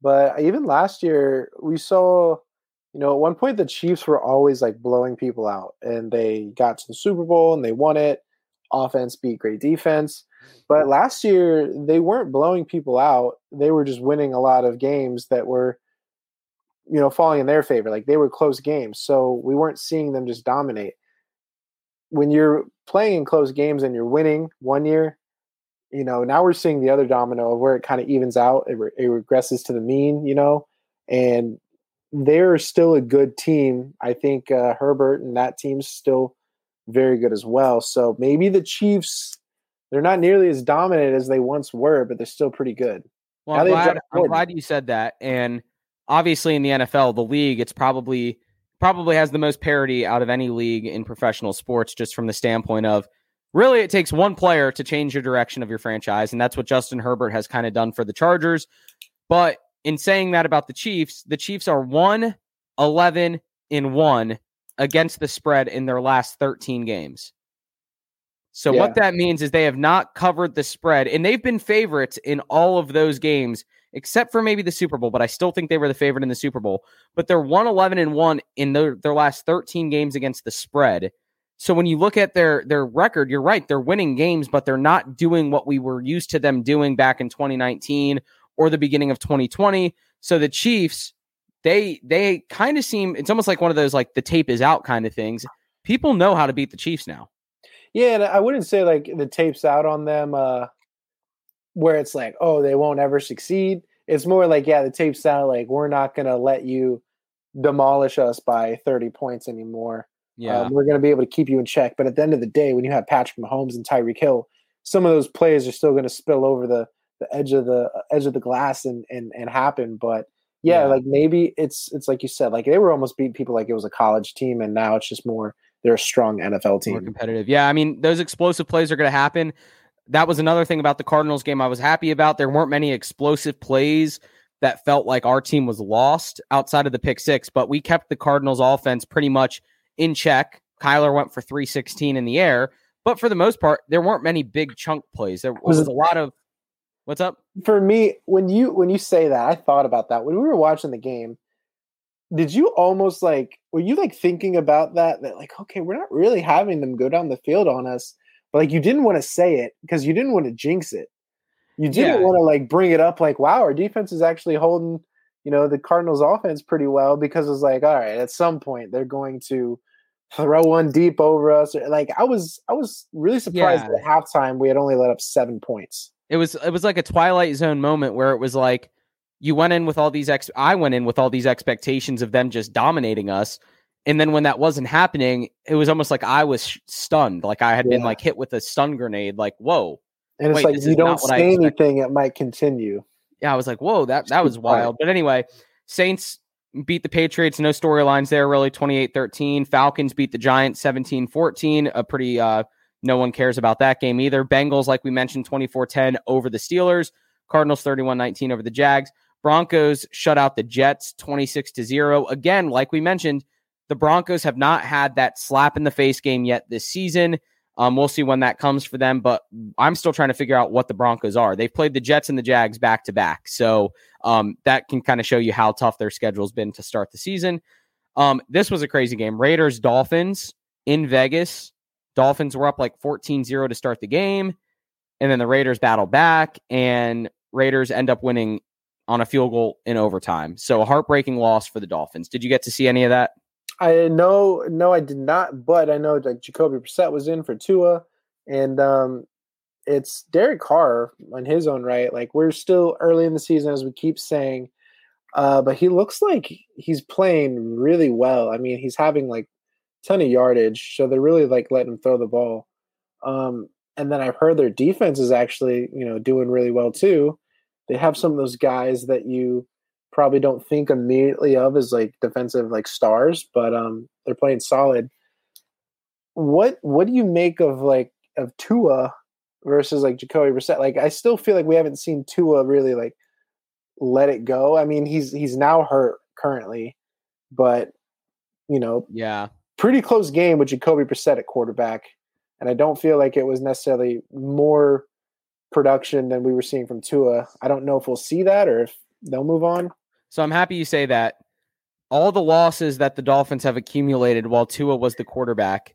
but even last year we saw you know at one point the Chiefs were always like blowing people out and they got to the Super Bowl and they won it. Offense beat great defense but last year they weren't blowing people out. They were just winning a lot of games that were, you know, falling in their favor. Like they were close games. So we weren't seeing them just dominate. When you're playing in close games and you're winning one year, you know, now we're seeing the other domino of where it kind of evens out. It, re- it regresses to the mean, you know, and they're still a good team. I think uh, Herbert and that team's still very good as well. So maybe the Chiefs they're not nearly as dominant as they once were, but they're still pretty good. Well, I'm glad, I'm glad you said that. And obviously, in the NFL, the league, it's probably probably has the most parity out of any league in professional sports, just from the standpoint of really it takes one player to change your direction of your franchise, and that's what Justin Herbert has kind of done for the Chargers. But in saying that about the Chiefs, the Chiefs are 1 11 in 1 against the spread in their last 13 games. So yeah. what that means is they have not covered the spread, and they've been favorites in all of those games, except for maybe the Super Bowl. But I still think they were the favorite in the Super Bowl. But they're one eleven and one in their, their last thirteen games against the spread. So when you look at their their record, you're right. They're winning games, but they're not doing what we were used to them doing back in 2019 or the beginning of 2020. So the Chiefs, they they kind of seem it's almost like one of those like the tape is out kind of things. People know how to beat the Chiefs now. Yeah, and I wouldn't say like the tape's out on them uh where it's like, oh, they won't ever succeed. It's more like, yeah, the tape's out like we're not gonna let you demolish us by 30 points anymore. Yeah. Um, we're gonna be able to keep you in check. But at the end of the day, when you have Patrick Mahomes and Tyreek Hill, some of those plays are still gonna spill over the the edge of the uh, edge of the glass and and and happen. But yeah, yeah, like maybe it's it's like you said, like they were almost beating people like it was a college team, and now it's just more they're a strong NFL team. More competitive. Yeah, I mean, those explosive plays are going to happen. That was another thing about the Cardinals game I was happy about. There weren't many explosive plays that felt like our team was lost outside of the pick six, but we kept the Cardinals offense pretty much in check. Kyler went for 316 in the air, but for the most part, there weren't many big chunk plays. There was, was a lot of what's up? For me, when you when you say that, I thought about that. When we were watching the game, did you almost like were you like thinking about that that like okay we're not really having them go down the field on us but like you didn't want to say it because you didn't want to jinx it you didn't yeah. want to like bring it up like wow our defense is actually holding you know the cardinals offense pretty well because it's like all right at some point they're going to throw one deep over us like i was i was really surprised yeah. at halftime we had only let up seven points it was it was like a twilight zone moment where it was like you went in with all these ex I went in with all these expectations of them just dominating us And then when that wasn't happening, it was almost like I was sh- stunned, like I had been like hit with a stun grenade. Like, whoa, And it's Wait, like you don't not what I say anything, it might continue. yeah, I was like, whoa, that that was wild. But anyway, Saints beat the Patriots, no storylines there really 28-13. Falcons beat the Giants 17-14, a pretty uh no one cares about that game either. Bengals like we mentioned 24-10 over the Steelers, Cardinals 31-19 over the Jags. Broncos shut out the Jets 26 to 0. Again, like we mentioned, the Broncos have not had that slap in the face game yet this season. Um, we'll see when that comes for them, but I'm still trying to figure out what the Broncos are. They've played the Jets and the Jags back to back, so um, that can kind of show you how tough their schedule's been to start the season. Um, this was a crazy game. Raiders Dolphins in Vegas. Dolphins were up like 14-0 to start the game, and then the Raiders battle back, and Raiders end up winning on a field goal in overtime. So a heartbreaking loss for the Dolphins. Did you get to see any of that? I know, no, I did not, but I know like Jacoby Brissett was in for Tua, and um, it's Derek Carr on his own right. Like we're still early in the season, as we keep saying, uh, but he looks like he's playing really well. I mean, he's having like ton of yardage, so they're really like letting him throw the ball. Um, and then I've heard their defense is actually, you know, doing really well too. They have some of those guys that you probably don't think immediately of as like defensive like stars, but um they're playing solid. What what do you make of like of Tua versus like Jacoby Brissett? Like I still feel like we haven't seen Tua really like let it go. I mean, he's he's now hurt currently, but you know, Yeah. Pretty close game with Jacoby Brissett at quarterback, and I don't feel like it was necessarily more production than we were seeing from Tua. I don't know if we'll see that or if they'll move on. So I'm happy you say that. All the losses that the Dolphins have accumulated while Tua was the quarterback,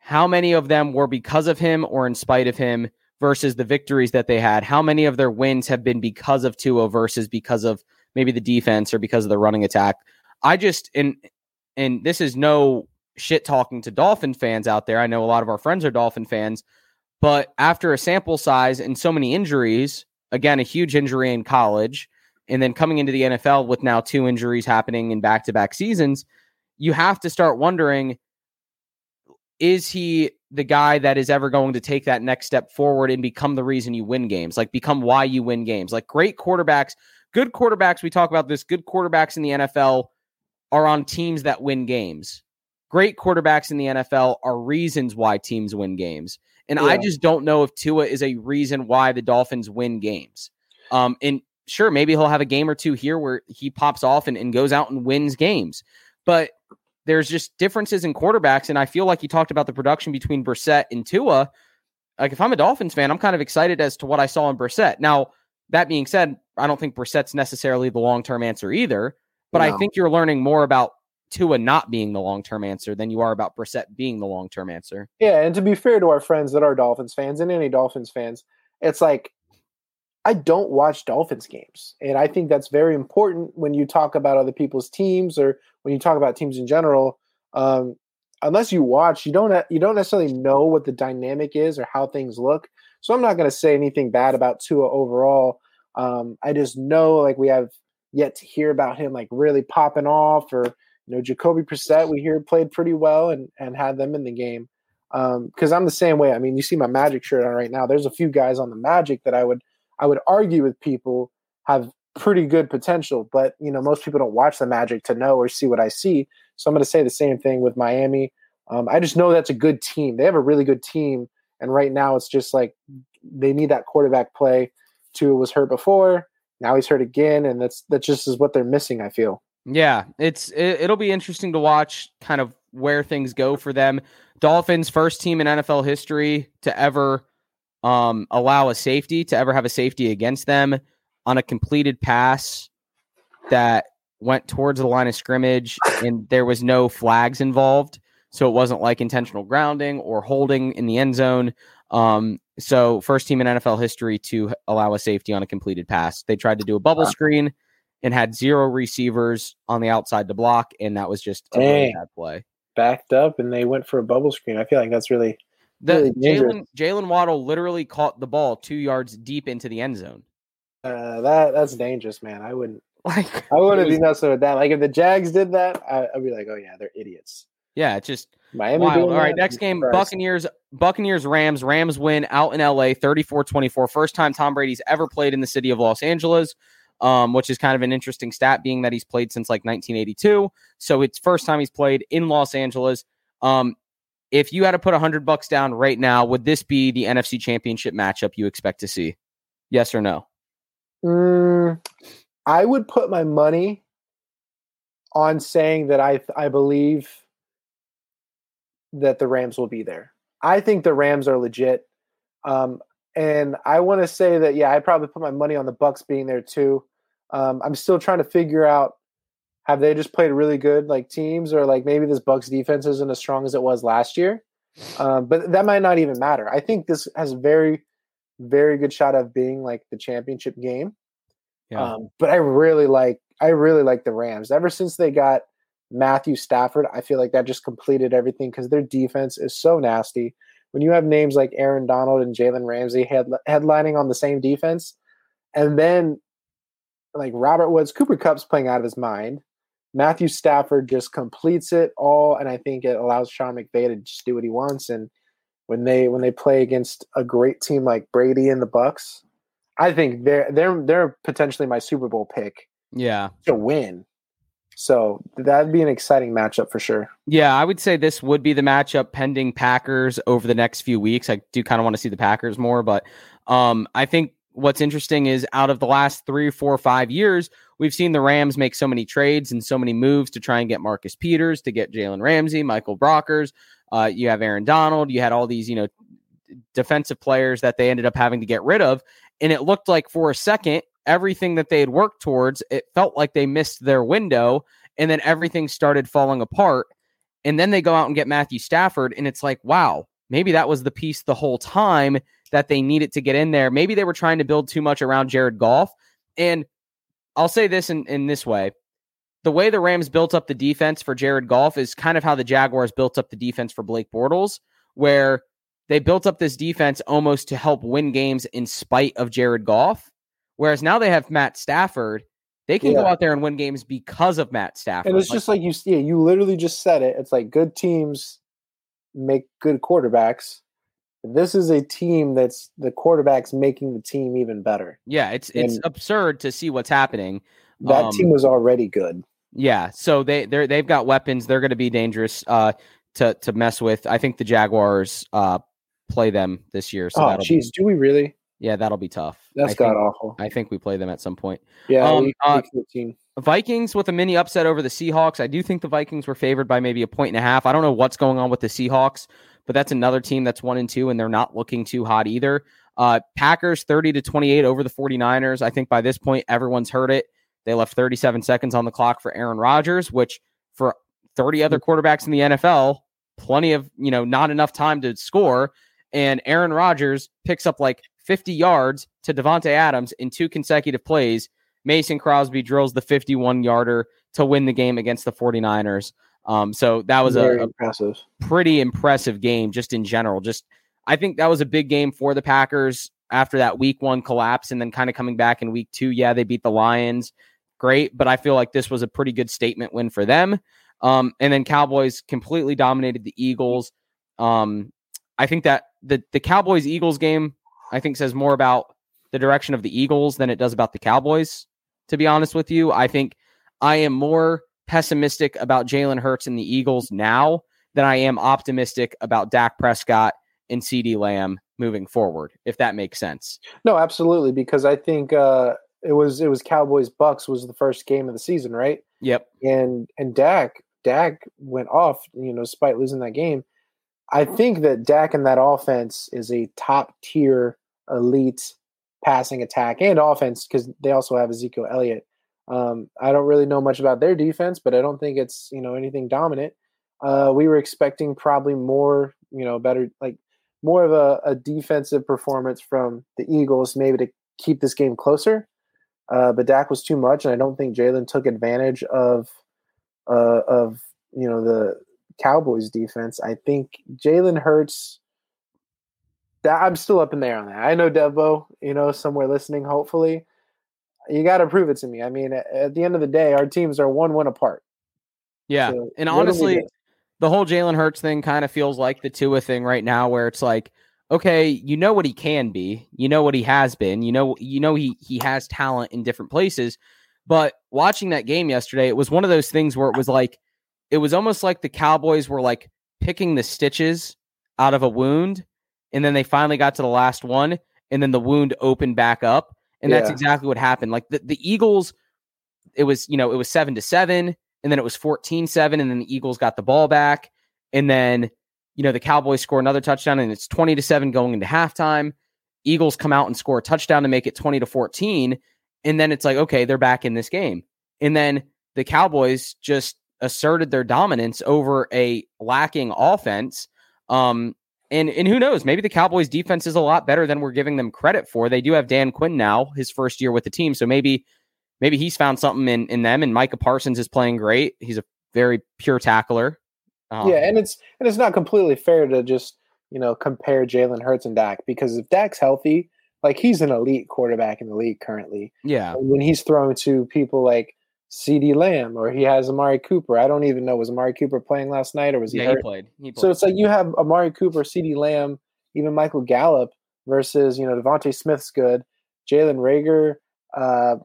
how many of them were because of him or in spite of him versus the victories that they had? How many of their wins have been because of Tua versus because of maybe the defense or because of the running attack? I just and and this is no shit talking to Dolphin fans out there. I know a lot of our friends are Dolphin fans, but after a sample size and so many injuries, again, a huge injury in college, and then coming into the NFL with now two injuries happening in back to back seasons, you have to start wondering is he the guy that is ever going to take that next step forward and become the reason you win games? Like, become why you win games? Like, great quarterbacks, good quarterbacks, we talk about this, good quarterbacks in the NFL are on teams that win games. Great quarterbacks in the NFL are reasons why teams win games. And I just don't know if Tua is a reason why the Dolphins win games. Um, and sure, maybe he'll have a game or two here where he pops off and, and goes out and wins games. But there's just differences in quarterbacks. And I feel like you talked about the production between Brissett and Tua. Like, if I'm a Dolphins fan, I'm kind of excited as to what I saw in Brissett. Now, that being said, I don't think Brissett's necessarily the long term answer either. But I think you're learning more about Tua not being the long term answer than you are about Brissett being the long term answer. Yeah, and to be fair to our friends that are Dolphins fans and any Dolphins fans, it's like I don't watch Dolphins games. And I think that's very important when you talk about other people's teams or when you talk about teams in general. Um, unless you watch, you don't you don't necessarily know what the dynamic is or how things look. So I'm not going to say anything bad about Tua overall. Um, I just know like we have yet to hear about him like really popping off or you know Jacoby Brissett we hear played pretty well and and had them in the game because I'm the same way. I mean, you see my Magic shirt on right now. There's a few guys on the Magic that I would I would argue with people have pretty good potential, but you know most people don't watch the Magic to know or see what I see. So I'm going to say the same thing with Miami. Um, I just know that's a good team. They have a really good team, and right now it's just like they need that quarterback play. Tua was hurt before, now he's hurt again, and that's that just is what they're missing. I feel. Yeah, it's it, it'll be interesting to watch kind of where things go for them. Dolphins first team in NFL history to ever um, allow a safety to ever have a safety against them on a completed pass that went towards the line of scrimmage and there was no flags involved. So it wasn't like intentional grounding or holding in the end zone. Um, so first team in NFL history to allow a safety on a completed pass. They tried to do a bubble Wow. screen and had zero receivers on the outside to block, and that was just a really bad play. Backed up, and they went for a bubble screen. I feel like that's really The Really. Jaylen Jaylen Waddle literally caught the ball two yards deep into the end zone. uh, that that's dangerous, man. I wouldn't Like I wouldn't be messing with that. Like if the Jags did that, I, I'd be like, oh yeah, they're idiots. yeah, it's just Miami. All right, next game. Buccaneers Buccaneers Rams. Rams win out in LA 34-24. First time Tom Brady's ever played in the city of Los Angeles. Um, which is kind of an interesting stat being that he's played since like 1982. So it's first time he's played in Los Angeles. Um, if you had to put 100 bucks down right now, would this be the NFC Championship matchup you expect to see? Yes or no? Mm, I would put my money on saying that I I believe that the Rams will be there. I think the Rams are legit. Um, and I want to say that yeah, I'd probably put my money on the Bucks being there too. Um, I'm still trying to figure out have they just played really good like teams or like maybe this Bucks defense isn't as strong as it was last year. Um, but that might not even matter. I think this has a very, very good shot of being like the championship game. Um, but I really like I really like the Rams. Ever since they got Matthew Stafford, I feel like that just completed everything because their defense is so nasty. When you have names like Aaron Donald and Jalen Ramsey head, headlining on the same defense, and then like Robert Woods, Cooper Kupp's playing out of his mind. Matthew Stafford just completes it all, and I think it allows Sean McVay to just do what he wants. And when they when they play against a great team like Brady and the Bucks, I think they're they're they're potentially my Super Bowl pick yeah. to win. So that'd be an exciting matchup for sure. Yeah, I would say this would be the matchup pending Packers over the next few weeks. I do kind of want to see the Packers more, but um, I think what's interesting is out of the last three, four, five years, we've seen the Rams make so many trades and so many moves to try and get Marcus Peters, to get Jalen Ramsey, Michael Brockers. Uh, you have Aaron Donald. You had all these, you know, defensive players that they ended up having to get rid of. And it looked like for a second, everything that they had worked towards, it felt like they missed their window. And then everything started falling apart. And then they go out and get Matthew Stafford. And it's like, wow, maybe that was the piece the whole time that they needed to get in there. Maybe they were trying to build too much around Jared Goff. And I'll say this in, in this way the way the Rams built up the defense for Jared Goff is kind of how the Jaguars built up the defense for Blake Bortles, where they built up this defense almost to help win games in spite of Jared Goff. Whereas now they have Matt Stafford. They can go out there and win games because of Matt Stafford. And it's Like, just like you see, yeah, you literally just said it. It's like good teams make good quarterbacks. This is a team that's the quarterbacks making the team even better. yeah, it's it's and- absurd to see what's happening. That Um, team was already good. Yeah, so they they they've got weapons. They're going to be dangerous uh, to to mess with. I think the Jaguars uh, play them this year. So oh, that'll be, jeez, do we really? Yeah, that'll be tough. That's think, awful. I think we play them at some point. Yeah, um, uh. Vikings with a mini upset over the Seahawks. I do think the Vikings were favored by maybe a point and a half. I don't know what's going on with the Seahawks, but that's another team that's one and two, and they're not looking too hot either. Uh, Packers 30 to 28 over the 49ers. I think by this point, everyone's heard it. They left 37 seconds on the clock for Aaron Rodgers, which for 30 other quarterbacks in the NFL, plenty of, you know, not enough time to score. And Aaron Rodgers picks up like 50 yards to Davante Adams in two consecutive plays. Mason Crosby drills the 51 yarder to win the game against the 49ers. Um, so that was a impressive. pretty impressive game just in general. Just I think that was a big game for the Packers after that week one collapse and then kind of coming back in week two. Yeah, they beat the Lions. Great. But I feel like this was a pretty good statement win for them. Um, and then Cowboys completely dominated the Eagles. Um, I think that the the Cowboys Eagles game I think says more about the direction of the Eagles than it does about the Cowboys. To be honest with you, I think I am more pessimistic about Jalen Hurts and the Eagles now than I am optimistic about Dak Prescott and CeeDee Lamb moving forward, if that makes sense. No, absolutely, because I think uh, it was it was Cowboys Bucks was the first game of the season, right? Yep. And and Dak Dak went off, you know, despite losing that game. I think that Dak and that offense is a top tier elite passing attack and offense because they also have Ezekiel Elliott. Um, I don't really know much about their defense, but I don't think it's you know anything dominant. Uh, we were expecting probably more, you know, better like more of a, a defensive performance from the Eagles, maybe to keep this game closer. Uh, but Dak was too much, and I don't think Jalen took advantage of uh, of you know the Cowboys defense. I think Jalen Hurts. That I'm still up in there on that. I know Devo, you know, somewhere listening. Hopefully, you got to prove it to me. I mean, at, the end of the day, our teams are one win apart. Yeah, So, and what do we honestly, the whole Jalen Hurts thing kind of feels like the Tua thing right now, where it's like, okay, you know what he can be, you know what he has been, you know, you know he he has talent in different places. But watching that game yesterday, it was one of those things where it was like, it was almost like the Cowboys were like picking the stitches out of a wound, and then they finally got to the last one, and then the wound opened back up, and that's exactly what happened. Like the, the Eagles, it was you know it was seven to seven and then it was 14-7 and then the Eagles got the ball back and then you know the Cowboys score another touchdown and it's 20 to 7 going into halftime. Eagles come out and score a touchdown to make it 20 to 14 and then it's like okay, they're back in this game. And then the Cowboys just asserted their dominance over a lacking offense. Um and and who knows, maybe the Cowboys defense is a lot better than we're giving them credit for. They do have Dan Quinn now, his first year with the team, so maybe maybe he's found something in in them. And Micah Parsons is playing great. He's a very pure tackler. Um, yeah, and it's and it's not completely fair to just you know compare Jalen Hurts and Dak because if Dak's healthy, like he's an elite quarterback in the league currently. yeah, And when he's throwing to people like CeeDee Lamb or he has Amari Cooper, I don't even know was Amari Cooper playing last night or was he yeah. He played. He played. So it's like you have Amari Cooper, CeeDee Lamb, even Michael Gallup versus you know DeVonta Smith's good, Jalen Reagor. Uh,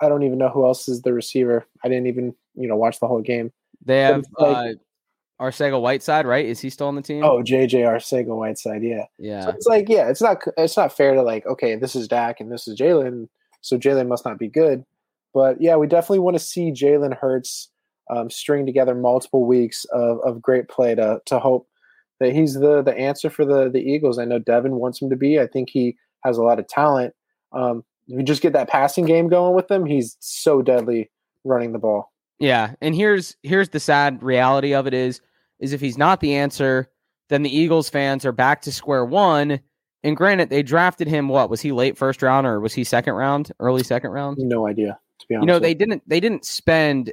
I don't even know who else is the receiver. I didn't even you know watch the whole game. they have like- uh, Arcega Whiteside, right? Is he still on the team? Oh, J.J. Arcega Whiteside, yeah. So yeah, it's like, yeah, it's not it's not fair to like, okay, this is Dak and this is Jalen, so Jalen must not be good. But yeah, we definitely want to see Jalen Hurts um, string together multiple weeks of, of great play to to hope that he's the the answer for the the Eagles. I know Devin wants him to be. I think he has a lot of talent. Um, if you just get that passing game going with him, he's so deadly running the ball. yeah. And here's here's the sad reality of it is is if he's not the answer, then the Eagles fans are back to square one. And granted, they drafted him. What was he late first round or was he second round, early second round? No idea, to be honest. you know with they didn't they didn't spend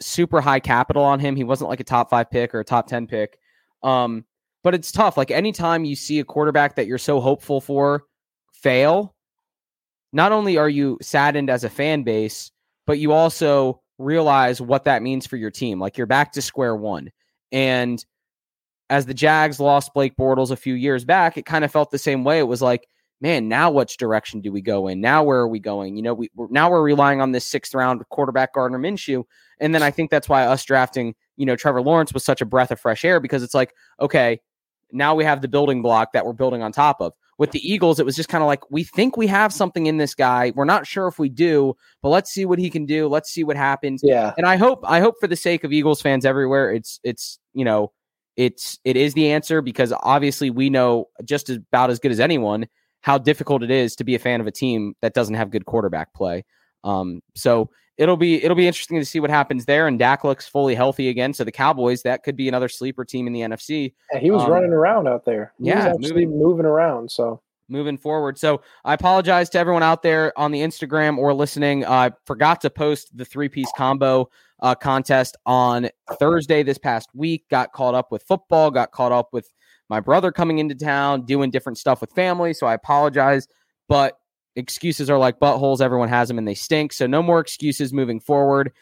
super high capital on him. He wasn't like a top five pick or a top 10 pick. Um but it's tough. Like anytime you see a quarterback that you're so hopeful for fail not only are you saddened as a fan base but you also realize what that means for your team. Like you're back to square one. And as the jags lost blake bortles a few years back it kind of felt the same way. It was like man, now which direction do we go in? Now where are we going? You know, we we're, now we're relying on this sixth round quarterback Gardner Minshew, and then I think that's why us drafting, you know, Trevor Lawrence was such a breath of fresh air because it's like, okay, now we have the building block that we're building on top of. With the Eagles, it was just kind of like we think we have something in this guy. We're not sure if we do, but let's see what he can do. Let's see what happens. Yeah, And I hope I hope for the sake of Eagles fans everywhere, it's it's you know, it's it is the answer because obviously we know just about as good as anyone how difficult it is to be a fan of a team that doesn't have good quarterback play. Um, so it'll be it'll be interesting to see what happens there. And Dak looks fully healthy again. So the Cowboys that could be another sleeper team in the NFC Yeah, he was Um, running around out there. He yeah, was actually moving around. So moving forward. So I apologize to everyone out there on the Instagram or listening. I forgot to post the three piece combo uh, contest on Thursday this past week. Got caught up with football. Got caught up with my brother coming into town, doing different stuff with family. So I apologize, but excuses are like buttholes. Everyone has them and they stink. So no more excuses moving forward.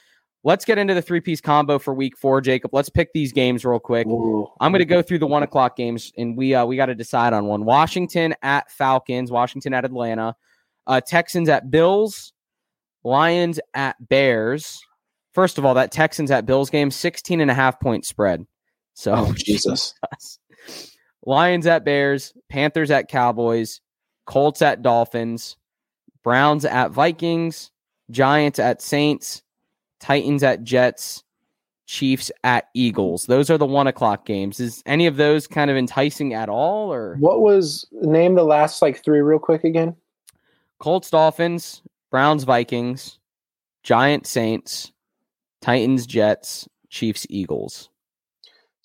Let's get into the three piece combo for week four, Jacob. Let's pick these games real quick. Ooh. I'm going to go through the one o'clock games, and we uh, we got to decide on one. Washington at Falcons, Washington at Atlanta, uh, Texans at Bills, Lions at Bears. First of all, that Texans at Bills game, 16 and a half point spread. So Oh Jesus. Lions at Bears, Panthers at Cowboys, Colts at Dolphins, Browns at Vikings, Giants at Saints, Titans at Jets, Chiefs at Eagles. Those are the one o'clock games. Is any of those kind of enticing at all, or What was name the last like three real quick again? Colts Dolphins, Browns Vikings, Giants, Saints, Titans Jets, Chiefs Eagles?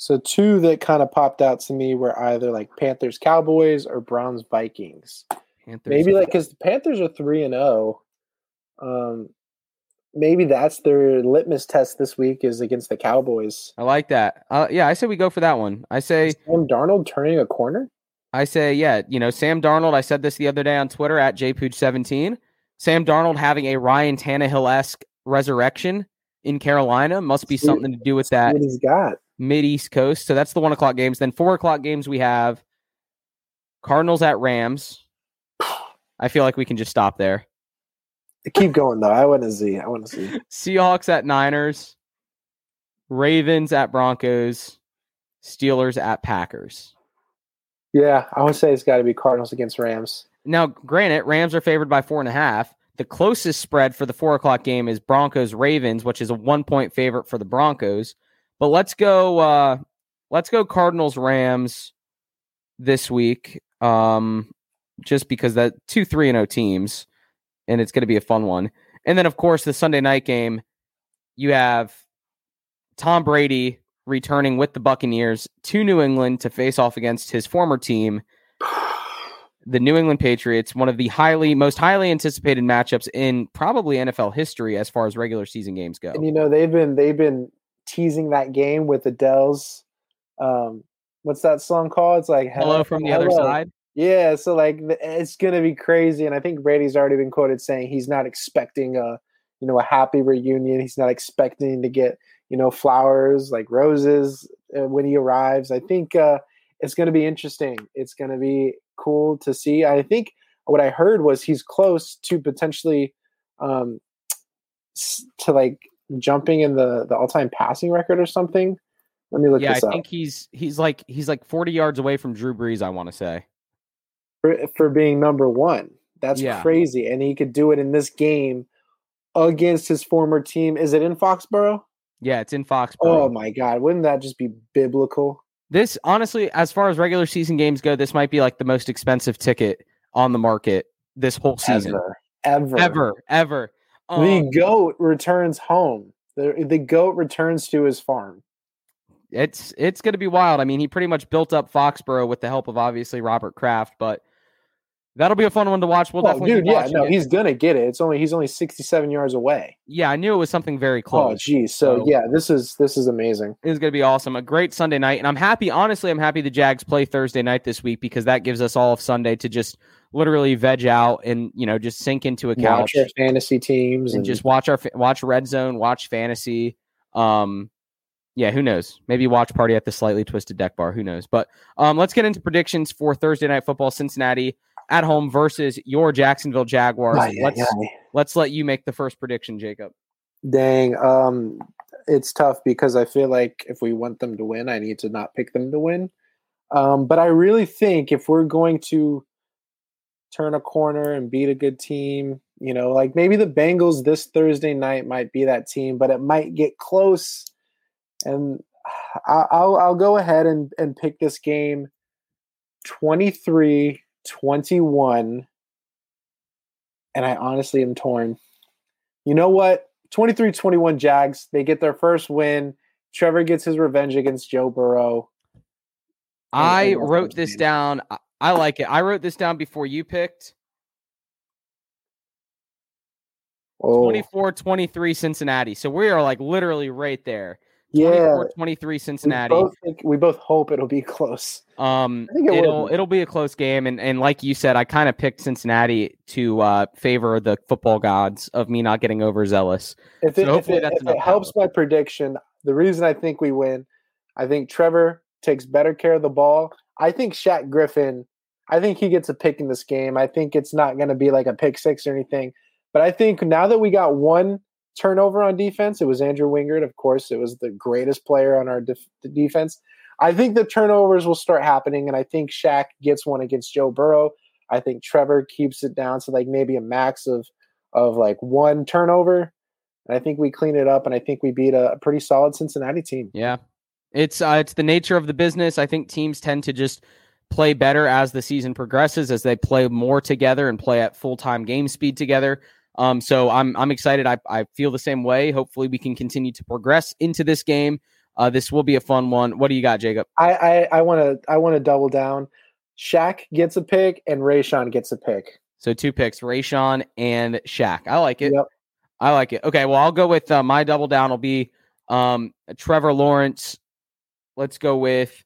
So two that kind of popped out to me were either like Panthers Cowboys or Browns Vikings. Panthers. Maybe like because the Panthers are three and zero. Um, maybe that's their litmus test this week is against the Cowboys. I like that. Uh, yeah, I say we go for that one. I say Is Sam Darnold turning a corner? I say, yeah, you know, Sam Darnold, I said this the other day on Twitter at jpooch17. Sam Darnold having a Ryan Tannehill esque resurrection in Carolina must be something to do with that What he's got. Mid East Coast. So that's the one o'clock games. Then four o'clock games we have Cardinals at Rams. I feel like we can just stop there. Keep going though. I want to see. I want to see. Seahawks at Niners, Ravens at Broncos, Steelers at Packers. Yeah, I would say it's got to be Cardinals against Rams. Now, granted, Rams are favored by four and a half. The closest spread for the four o'clock game is Broncos Ravens, which is a one point favorite for the Broncos. But let's go. Uh, let's go Cardinals Rams this week. Um, just because that two three and O teams, and it's going to be a fun one. And then, of course, the Sunday night game, you have Tom Brady returning with the Buccaneers to New England to face off against his former team, the New England Patriots, one of the highly most highly anticipated matchups in probably NFL history as far as regular season games go. And you know they've been they've been teasing that game with Adele's. Um, what's that song called? It's like Hello from the other side. Yeah, so like it's gonna be crazy, and I think Brady's already been quoted saying he's not expecting a, you know, a happy reunion. He's not expecting to get you know flowers like roses uh, when he arrives. I think uh, it's gonna be interesting. It's gonna be cool to see. I think what I heard was he's close to potentially, um, to like jumping in the the all time passing record or something. Let me look Yeah, I up think he's he's like he's like 40 yards away from Drew Brees, I want to say. for, for being number one. That's Yeah. crazy. And he could do it in this game against his former team. Is it in Foxborough? Yeah, it's in Foxborough. Oh my God. Wouldn't that just be biblical? This honestly, as far as regular season games go, this might be like the most expensive ticket on the market this whole season. Ever. Ever. Ever, ever. Um, the GOAT returns home. The, the GOAT returns to his farm. it's it's going to be wild. I mean, he pretty much built up Foxborough with the help of obviously Robert Kraft, but that'll be a fun one to watch. We'll oh, definitely dude, yeah, no, it. he's gonna get it. It's only he's only 67 yards away. yeah, I knew it was something very close. Oh, geez. So, So- yeah, this is this is amazing. It is going to be awesome. A great Sunday night. And I'm happy, honestly, I'm happy the Jags play Thursday night this week because that gives us all of Sunday to just literally veg out and, you know, just sink into a couch Watch our fantasy teams and and, just watch our watch Red Zone, watch fantasy. Um, yeah, who knows? Maybe watch party at the slightly twisted deck bar. Who knows? But um, let's get into predictions for Thursday night football. Cincinnati at home versus your Jacksonville Jaguars. Ay, ay, let's ay. let's let you make the first prediction, Jacob. Dang, um, it's tough because I feel like if we want them to win, I need to not pick them to win. Um, but I really think if we're going to turn a corner and beat a good team, you know, like maybe the Bengals this Thursday night might be that team, but it might get close. And I- I'll I'll go ahead and, and pick this game 23 21. And I honestly am torn. You know what? 23 21 Jags. They get their first win. Trevor gets his revenge against Joe Burrow. I wrote this down. I, I like it. I wrote this down before you picked. Oh, 24 23 Cincinnati. So we are like literally right there. Yeah. 24 23 We Cincinnati. both, think, we both hope it'll be close. Um, I think it will it'll be. it'll be a close game, and and like you said, I kind of picked Cincinnati to uh, favor the football gods of me not getting overzealous. If So it, if it, if it helps my prediction, the reason I think we win, I think Trevor takes better care of the ball. I think Shaq Griffin, I think he gets a pick in this game. I think it's not going to be like a pick six or anything. But I think now that we got one turnover on defense, it was Andrew Wingard. Of course, it was the greatest player on our def- defense. I think the turnovers will start happening, and I think Shaq gets one against Joe Burrow. I think Trevor keeps it down to like maybe a max of of like one turnover. And I think we clean it up, and I think we beat a, a pretty solid Cincinnati team. Yeah, it's uh, it's the nature of the business. I think teams tend to just play better as the season progresses, as they play more together and play at full time game speed together. Um, so I'm I'm excited. I I feel the same way. Hopefully, we can continue to progress into this game. Uh, this will be a fun one. What do you got, Jacob? I I want to I want to double down. Shaq gets a pick, and Rayshawn gets a pick. So two picks, Rayshawn and Shaq. I like it. Yep. I like it. Okay, well, I'll go with uh, my double down. Will be um, Trevor Lawrence. Let's go with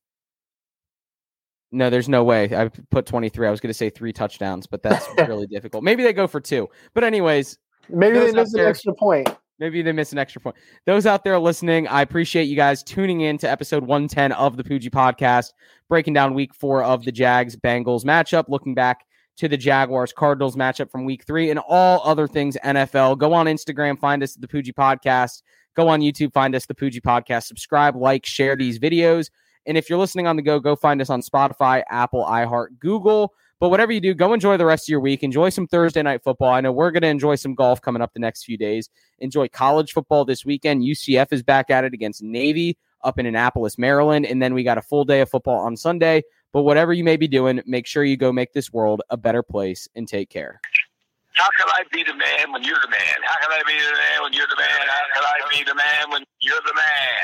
No, there's no way. I put 23. I was going to say three touchdowns, but that's really difficult. Maybe they go for two. But anyways, Maybe they miss missed an extra point. maybe they miss an extra point. Those out there listening, I appreciate you guys tuning in to episode 110 of the Poojie podcast, breaking down week four of the Jags Bengals matchup, looking back to the Jaguars Cardinals matchup from week three, and all other things NFL. Go on Instagram, find us at the Poojie podcast. Go on YouTube, find us the Poojie podcast. Subscribe, like, share these videos. And if you're listening on the go, go find us on Spotify, Apple, iHeart, Google. But whatever you do, go enjoy the rest of your week. Enjoy some Thursday night football. I know we're going to enjoy some golf coming up the next few days. Enjoy college football this weekend. UCF is back at it against Navy up in Annapolis, Maryland. And then we got a full day of football on Sunday. But whatever you may be doing, make sure you go make this world a better place and take care. How can I be the man when you're the man? How can I be the man when you're the man? How can I be the man when you're the man?